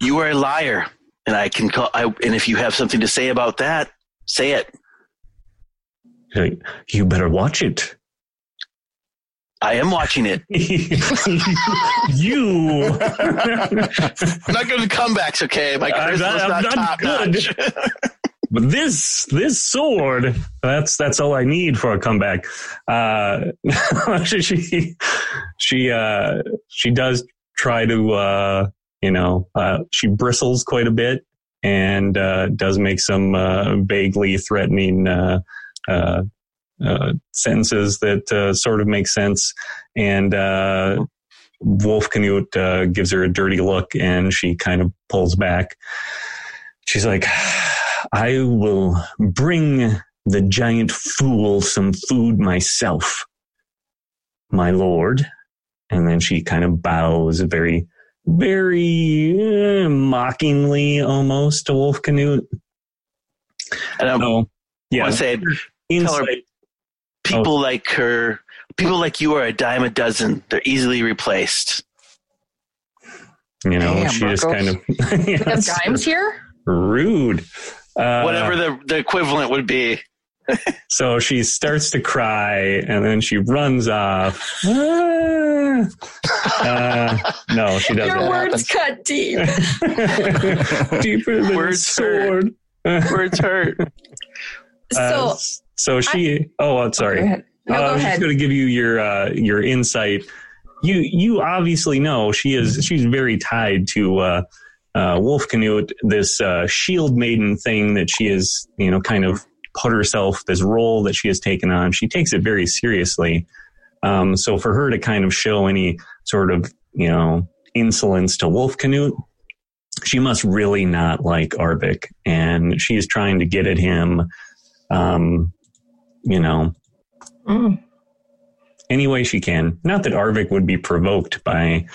"You are a liar," and I can call. I, and if you have something to say about that, say it. you better watch it. I am watching it. you. I'm not going to comebacks, okay? My I'm charisma's not- I'm not, not top good. notch. But this this sword, that's that's all I need for a comeback. Uh, she she uh, she does try to uh, you know uh, she bristles quite a bit and uh, does make some uh, vaguely threatening uh, uh, uh, sentences that sort of make sense and uh, Wolf Canute uh, gives her a dirty look and she kind of pulls back. She's like, I will bring the giant fool some food myself, my lord. And then she kind of bows very, very uh, mockingly almost to Wolf Canute. And I So, yeah, want to say, tell her insight. people like her, people like you are a dime a dozen. They're easily replaced. You know, Damn, she just kind of We have dimes here. rude. Uh, Whatever the, the equivalent would be. So she starts to cry and then she runs off. Ah. Uh, no, she doesn't. Your words cut deep. Deeper than Words a sword. Words hurt. Uh, So, so she. oh, I'm sorry. Go ahead. No, Uh, go I was ahead. just going to give you your uh, your insight. You you obviously know she is she's very tied to uh, Wolf Canute, this uh, shield maiden thing that she is you know kind of put herself this role that she has taken on. She takes it very seriously. Um, so for her to kind of show any sort of you know insolence to Wolf Canute, she must really not like Arvik, and she is trying to get at him. Um, you know, Mm. any way she can. Not that Arvik would be provoked by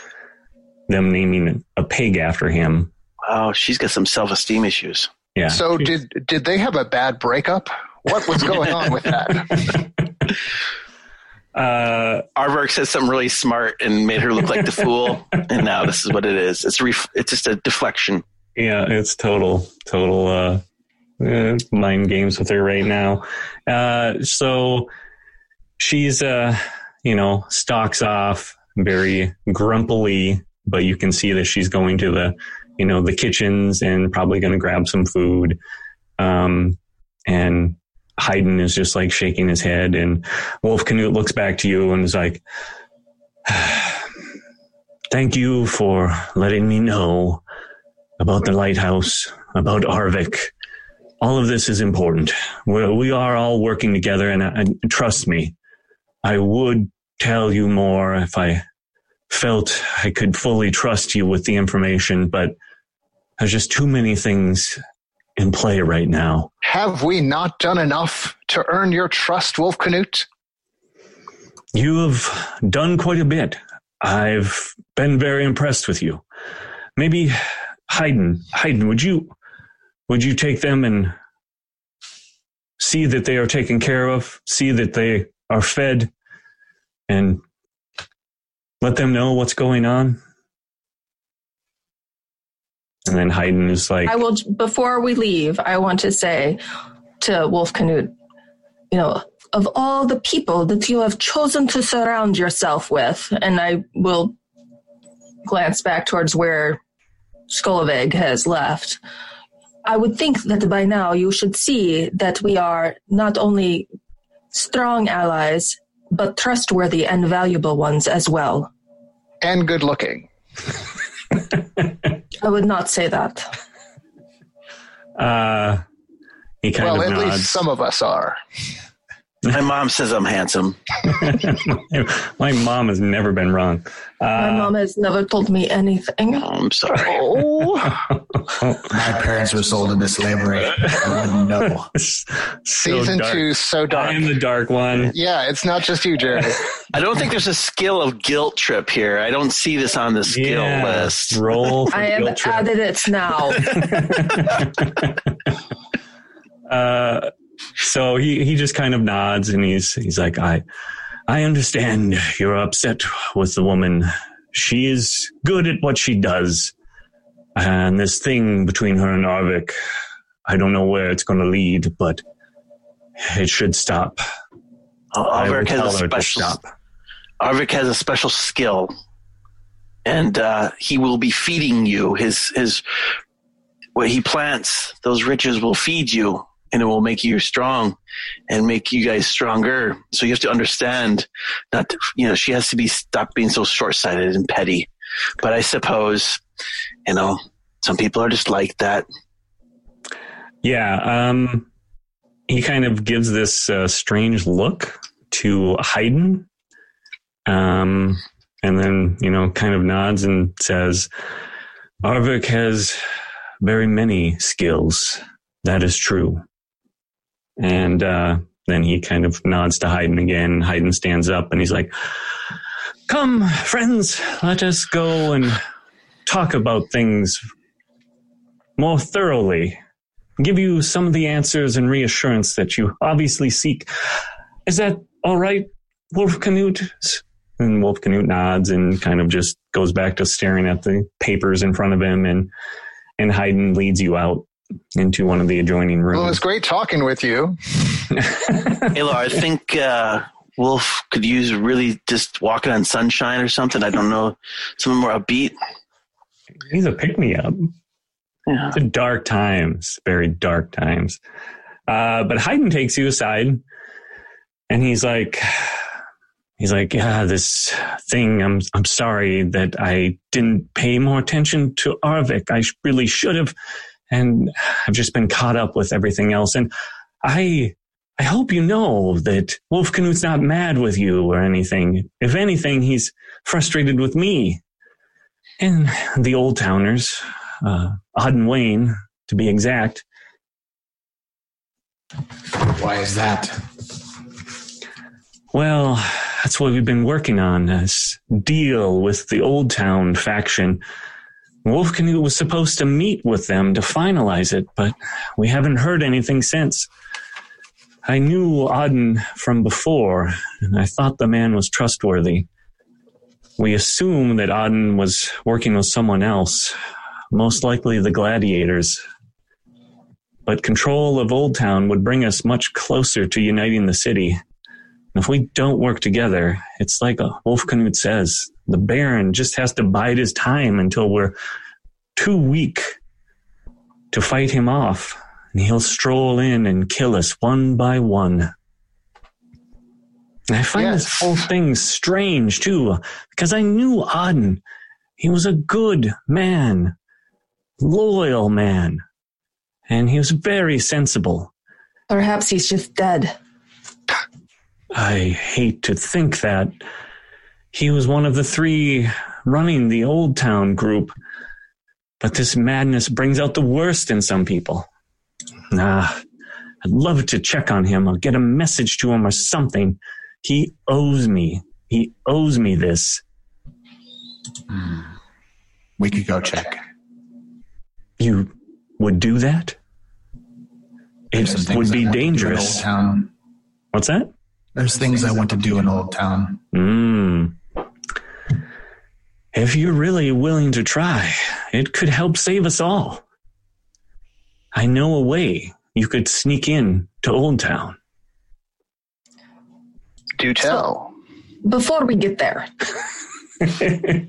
them naming a pig after him. Wow, she's got some self esteem issues. Yeah. So did did they have a bad breakup? What was going on with that? uh, Arvark said something really smart and made her look like the fool, and now this is what it is. It's ref- it's just a deflection. yeah, it's total, total uh, uh, mind games with her right now. Uh, so she's, uh, you know, stalks off very grumpily, but you can see that she's going to the, you know, the kitchens and probably going to grab some food. Um, and Haydn is just like shaking his head, and Wolf Canute looks back to you and is like, "Thank you for letting me know about the lighthouse, about Arvik. All of this is important. We're, we are all working together, and, and trust me, I would tell you more if I felt I could fully trust you with the information, but there's just too many things in play right now. Have we not done enough to earn your trust, Wolf Canute? You have done quite a bit. I've been very impressed with you. Maybe Haydn, Haydn, would you would you take them and see that they are taken care of, see that they are fed, and let them know what's going on? And then Haydn is like, I will, before we leave, I want to say to Wolf Canute, you know, of all the people that you have chosen to surround yourself with, and I will glance back towards where Skoloveg has left. I would think that by now you should see that we are not only strong allies, but trustworthy and valuable ones as well. And good looking. I would not say that. uh, he kind Well, of at nods. least some of us are. My mom says I'm handsome. My mom has never been wrong. My Uh, mom has never told me anything. Oh, I'm sorry. Oh. My parents were sold into slavery. I wouldn't know. so Season dark. two, so dark. I dark. am the dark one. Yeah, it's not just you, Jerry. I don't think there's a skill of guilt trip here. I don't see this on the skill Yeah. list. Roll for I have guilt trip. added it now. uh, so he, he just kind of nods and he's he's like, I I understand you're upset with the woman. She is good at what she does. And this thing between her and Arvik, I don't know where it's going to lead, but it should stop. Oh, Arvik has a special. stop. Arvik has a special skill, and uh, he will be feeding you. His his what he plants, those riches will feed you, and it will make you strong, and make you guys stronger. So you have to understand, not to, you know, she has to be stop being so short sighted and petty. But I suppose, you know, some people are just like that. Yeah. Um, he kind of gives this uh, strange look to Haydn. Um, and then, you know, kind of nods and says, Arvik has very many skills. That is true. And uh, then he kind of nods to Hayden again. Hayden stands up and he's like, Come, friends, let us go and talk about things more thoroughly. Give you some of the answers and reassurance that you obviously seek. Is that all right, Wolf Canute? And Wolf Canute nods and kind of just goes back to staring at the papers in front of him and and Hayden leads you out into one of the adjoining rooms. Well, it's great talking with you. Aylar, I think uh, Wolf could use really just walking on sunshine or something. I don't know, something more upbeat. He's a pick me up. Yeah. It's a dark times, very dark times. Uh, but Hayden takes you aside and he's like, he's like, yeah, this thing, I'm, I'm sorry that I didn't pay more attention to Arvik. I really should have. And I've just been caught up with everything else. And I, I hope you know that Wolf Canute's not mad with you or anything. If anything, he's frustrated with me and the old towners, uh, Odd and Wayne, to be exact. Why is that? Well, that's what we've been working on, this deal with the Old Town faction. Wolf Canute was supposed to meet with them to finalize it, but we haven't heard anything since. I knew Auden from before, and I thought the man was trustworthy. We assume that Auden was working with someone else, most likely the gladiators. But control of Old Town would bring us much closer to uniting the city. And if we don't work together, it's like Wolf Canute says, the Baron just has to bide his time until we're too weak to fight him off. And he'll stroll in and kill us one by one. And I find this whole thing strange too, because I knew Auden. He was a good man, loyal man, and he was very sensible. Perhaps he's just dead. I hate to think that he was one of the three running the Old Town group, but this madness brings out the worst in some people. Nah, I'd love to check on him or get a message to him or something. He owes me. He owes me this. We could go check. You would do that? There's It would be want to do in dangerous. Old Town. What's that? There's things I want to do in Old Town. Mm. If you're really willing to try, it could help save us all. I know a way you could sneak in to Old Town. Do tell. Before we get there, okay.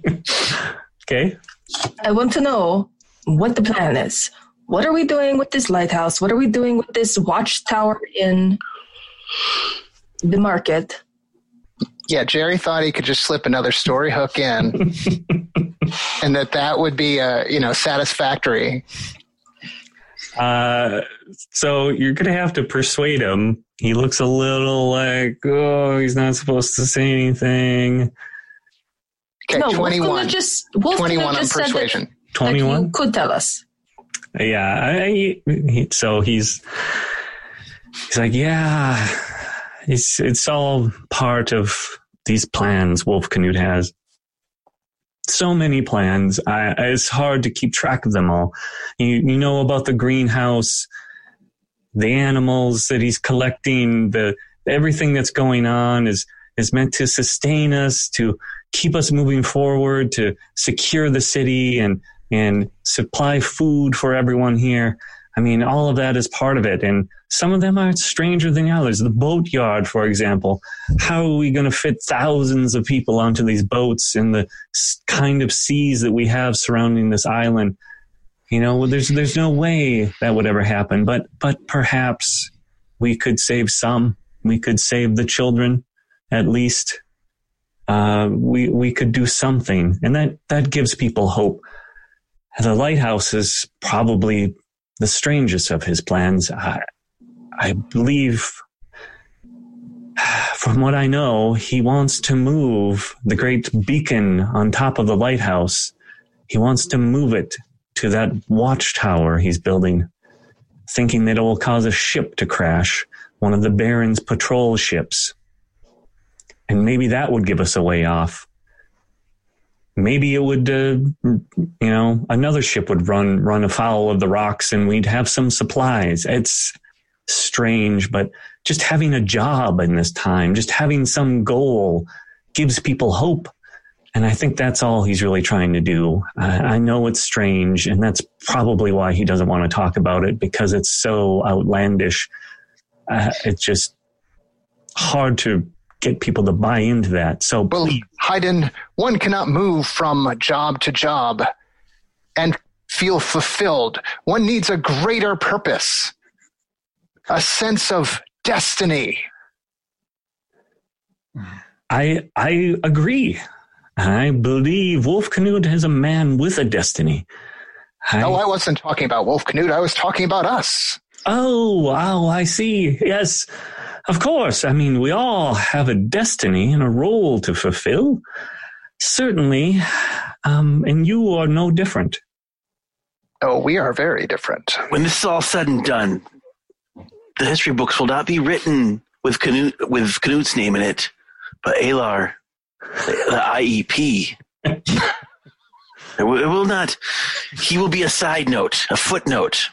I want to know what the plan is. What are we doing with this lighthouse? What are we doing with this watchtower in the market? Yeah, Jerry thought he could just slip another story hook in, and that that would be, uh, you know, satisfactory. Uh, so you're going to have to persuade him. He looks a little like, oh, he's not supposed to say anything. Okay, no, twenty-one. Just Twenty-one on just said that- persuasion. 21? could tell us. Yeah. I, he, so he's, he's like, yeah, it's, it's all part of these plans Wolf Canute has. So many plans. I, it's hard to keep track of them all. You, you know about the greenhouse, the animals that he's collecting, the, everything that's going on is, is meant to sustain us, to keep us moving forward, to secure the city and, and supply food for everyone here. I mean, all of that is part of it. And some of them are stranger than others. The boatyard, for example. How are we going to fit thousands of people onto these boats in the kind of seas that we have surrounding this island? You know, there's, there's no way that would ever happen, but, but perhaps we could save some. We could save the children, at least. Uh, we, we could do something. And that, that gives people hope. The lighthouse is probably the strangest of his plans. I, I believe from what I know, he wants to move the great beacon on top of the lighthouse. He wants to move it to that watchtower he's building, thinking that it will cause a ship to crash, one of the Baron's patrol ships. And maybe that would give us a way off. Maybe it would, uh, you know, another ship would run run afoul of the rocks, and we'd have some supplies. It's strange, but just having a job in this time, just having some goal gives people hope. And I think that's all he's really trying to do. I, I know it's strange, and that's probably why he doesn't want to talk about it because it's so outlandish. Uh, it's just hard to get people to buy into that. So Well, please, Haydn, one cannot move from job to job and feel fulfilled. One needs a greater purpose, a sense of destiny. I I agree. I believe Wolf Canute is a man with a destiny. I- No, I wasn't talking about Wolf Canute. I was talking about us. Oh, oh, I see. Yes, of course. I mean, we all have a destiny and a role to fulfill. Certainly. Um, and you are no different. Oh, we are very different. When this is all said and done, the history books will not be written with Canute, with Canute's name in it, but Alar, the IEP. It will, it will not. He will be a side note, a footnote,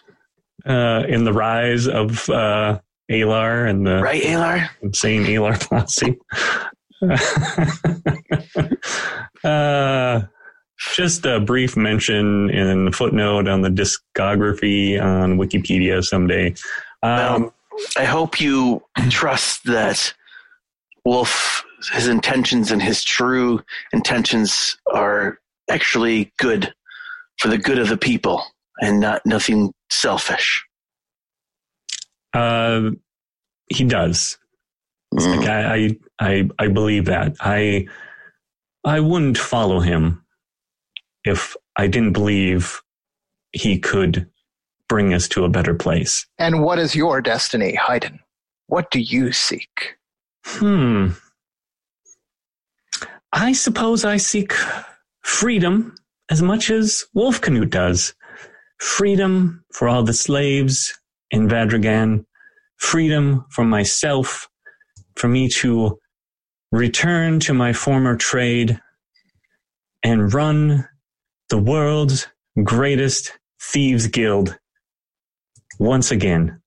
Uh, in the rise of uh, Alar and the right, Alar? insane Alar posse. uh, just a brief mention in the footnote on the discography on Wikipedia someday. Um, Um, I hope you trust that Wolf, his intentions and his true intentions are actually good for the good of the people and not nothing selfish. Uh, he does. It's Mm. Like I, I, I, I believe that. I, I wouldn't follow him if I didn't believe he could bring us to a better place. And what is your destiny, Haydn? What do you seek? Hmm. I suppose I seek freedom as much as Wolf Canute does. Freedom for all the slaves in Vadragan. Freedom for myself, for me to return to my former trade and run the world's greatest thieves guild once again.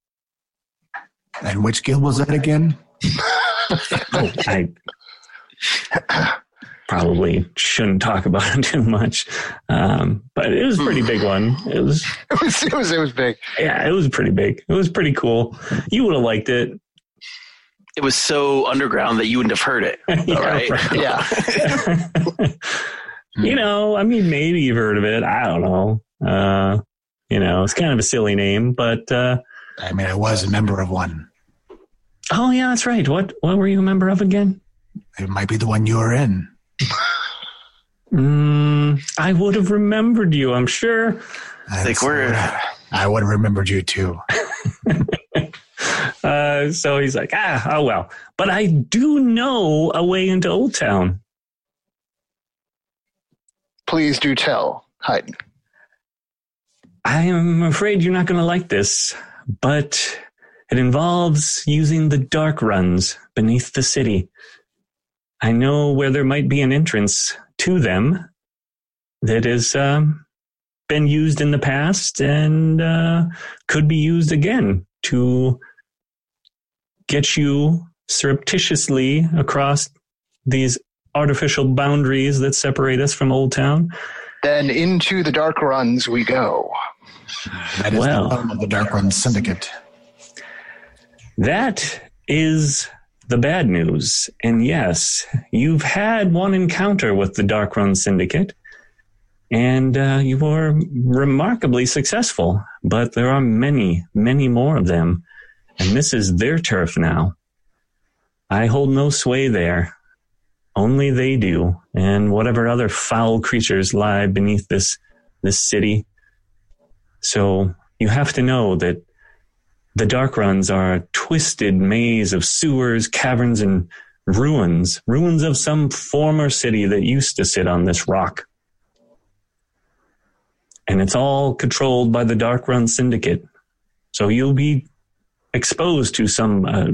And which guild was that again? Oh, I probably shouldn't talk about it too much, um, but it was a pretty big one. It was, It was, it was, it was big. yeah, it was pretty big. It was pretty cool. You would have liked it. It was so underground that you wouldn't have heard it. Yeah, right. right. you know, I mean, maybe you've heard of it. I don't know. Uh, you know, it's kind of a silly name, but uh, I mean, I was a member of one. oh yeah, that's right. What what were you a member of again? It might be the one you were in. Mm, I would have remembered you. I'm sure. I Like we're I would have remembered you too. Uh, so he's like, ah, oh well. But I do know a way into Old Town. Please do tell, Haydn. I am afraid you're not going to like this, but it involves using the dark runs beneath the city. I know where there might be an entrance to them that has um, been used in the past and uh, could be used again to get you surreptitiously across these artificial boundaries that separate us from Old Town. Then into the dark runs we go. That is Well. the home of the Dark Run Syndicate. That is the bad news. And yes, you've had one encounter with the Dark Run Syndicate, and uh, you were remarkably successful. But there are many, many more of them, and this is their turf now. I hold no sway there. Only they do, and whatever other foul creatures lie beneath this this city. So you have to know that The dark runs are a twisted maze of sewers, caverns, and ruins, ruins of some former city that used to sit on this rock. And it's all controlled by the Dark Run Syndicate. So you'll be exposed to some uh,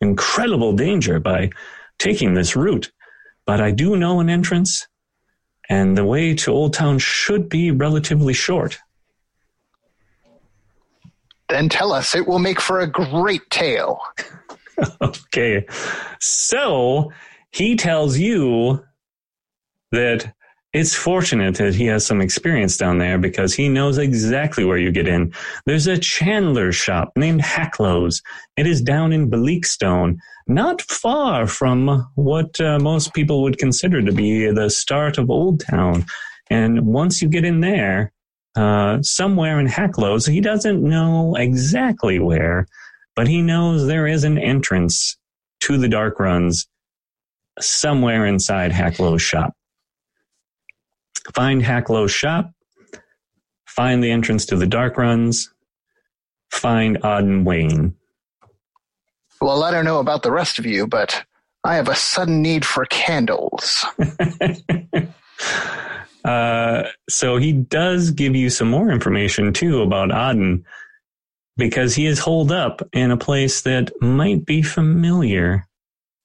incredible danger by taking this route. But I do know an entrance, and the way to Old Town should be relatively short. Then tell us. It will make for a great tale. okay. So he tells you that it's fortunate that he has some experience down there because he knows exactly where you get in. There's a chandler shop named Hacklow's. It is down in Bleakstone, not far from what uh, most people would consider to be the start of Old Town. And once you get in there, uh, somewhere in Hacklow's, he doesn't know exactly where, but he knows there is an entrance to the dark runs somewhere inside Hacklow's shop. Find Hacklow's shop, find the entrance to the dark runs, find Auden Wayne. Well, I don't know about the rest of you, but I have a sudden need for candles. uh, so he does give you some more information too about Aden because he is holed up in a place that might be familiar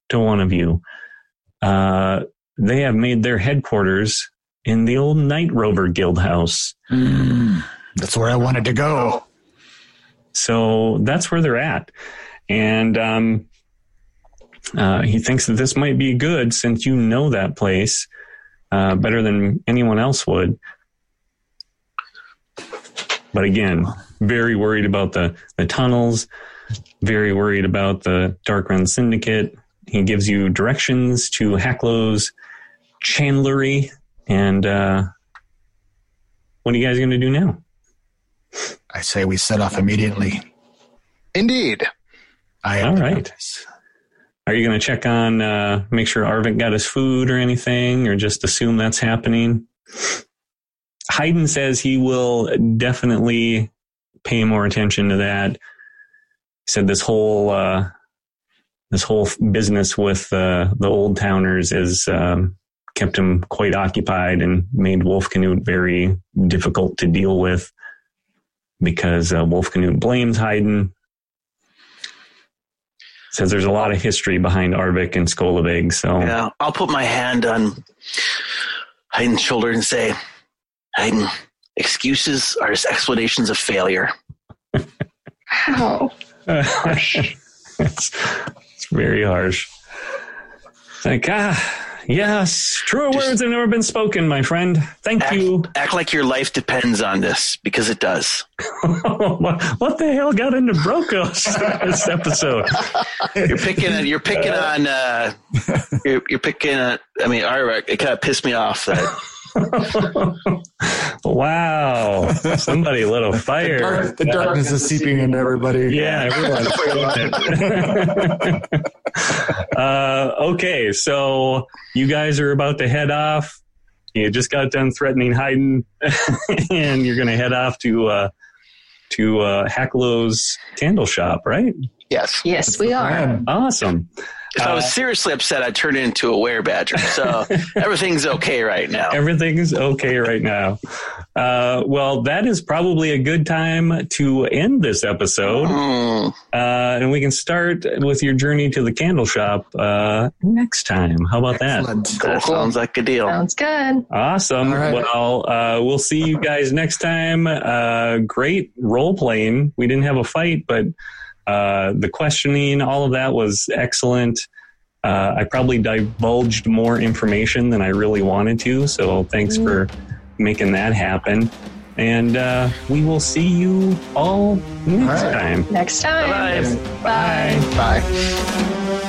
to one of you. Uh, they have made their headquarters in the old Night Rover Guild House. Mm, that's where I wanted to go. So that's where they're at. And um, uh, he thinks that this might be good since you know that place uh, better than anyone else would. But again, very worried about the, the tunnels, very worried about the Dark Run Syndicate. He gives you directions to Hacklow's Chandlery. And uh, what are you guys going to do now? I say we set off immediately. Indeed. I am All right. Are you going to check on, uh, make sure Arvik got his food or anything, or just assume that's happening? Haydn says he will definitely pay more attention to that. He said this whole uh, this whole business with uh, the old towners has um, kept him quite occupied and made Wolf Canute very difficult to deal with because uh, Wolf Canute blames Hayden. Says there's a lot of history behind Arvik and Skolaveg, so Yeah, I'll put my hand on Hayden's shoulder and say, Hayden, excuses are just explanations of failure. How? it's, it's very harsh. It's like, ah, yes, truer Just- words have never been spoken, my friend. Thank Act, you. act like your life depends on this because it does. what, the hell got into Brokos this episode? You're picking on, you're picking on, uh, you're, you're picking on, I mean, Arvik, it kind of pissed me off that wow. Somebody lit a fire. Dark- the darkness is seeping into everybody. Yeah, everyone's feeling it. uh, okay, so you guys are about to head off. You just got done threatening Hayden, and you're going to head off to uh, to uh, Hacklow's candle shop, right? Yes. Yes, we are. Man, Awesome. If I Uh, was seriously upset, I'd turn into a were badger. So everything's okay right now. Everything's okay right now. Uh, well, that is probably a good time to end this episode. Mm, Uh, and we can start with your journey to the candle shop uh, next time. How about that? excellent. that sounds like a deal. Sounds good. Awesome. All right. Well, uh, we'll see you guys next time. Uh, great role playing. We didn't have a fight, but uh, the questioning, all of that was excellent. Uh, I probably divulged more information than I really wanted to, so thanks for making that happen. And uh, we will see you all next All right. time. Next time. Bye-bye. Bye. Bye.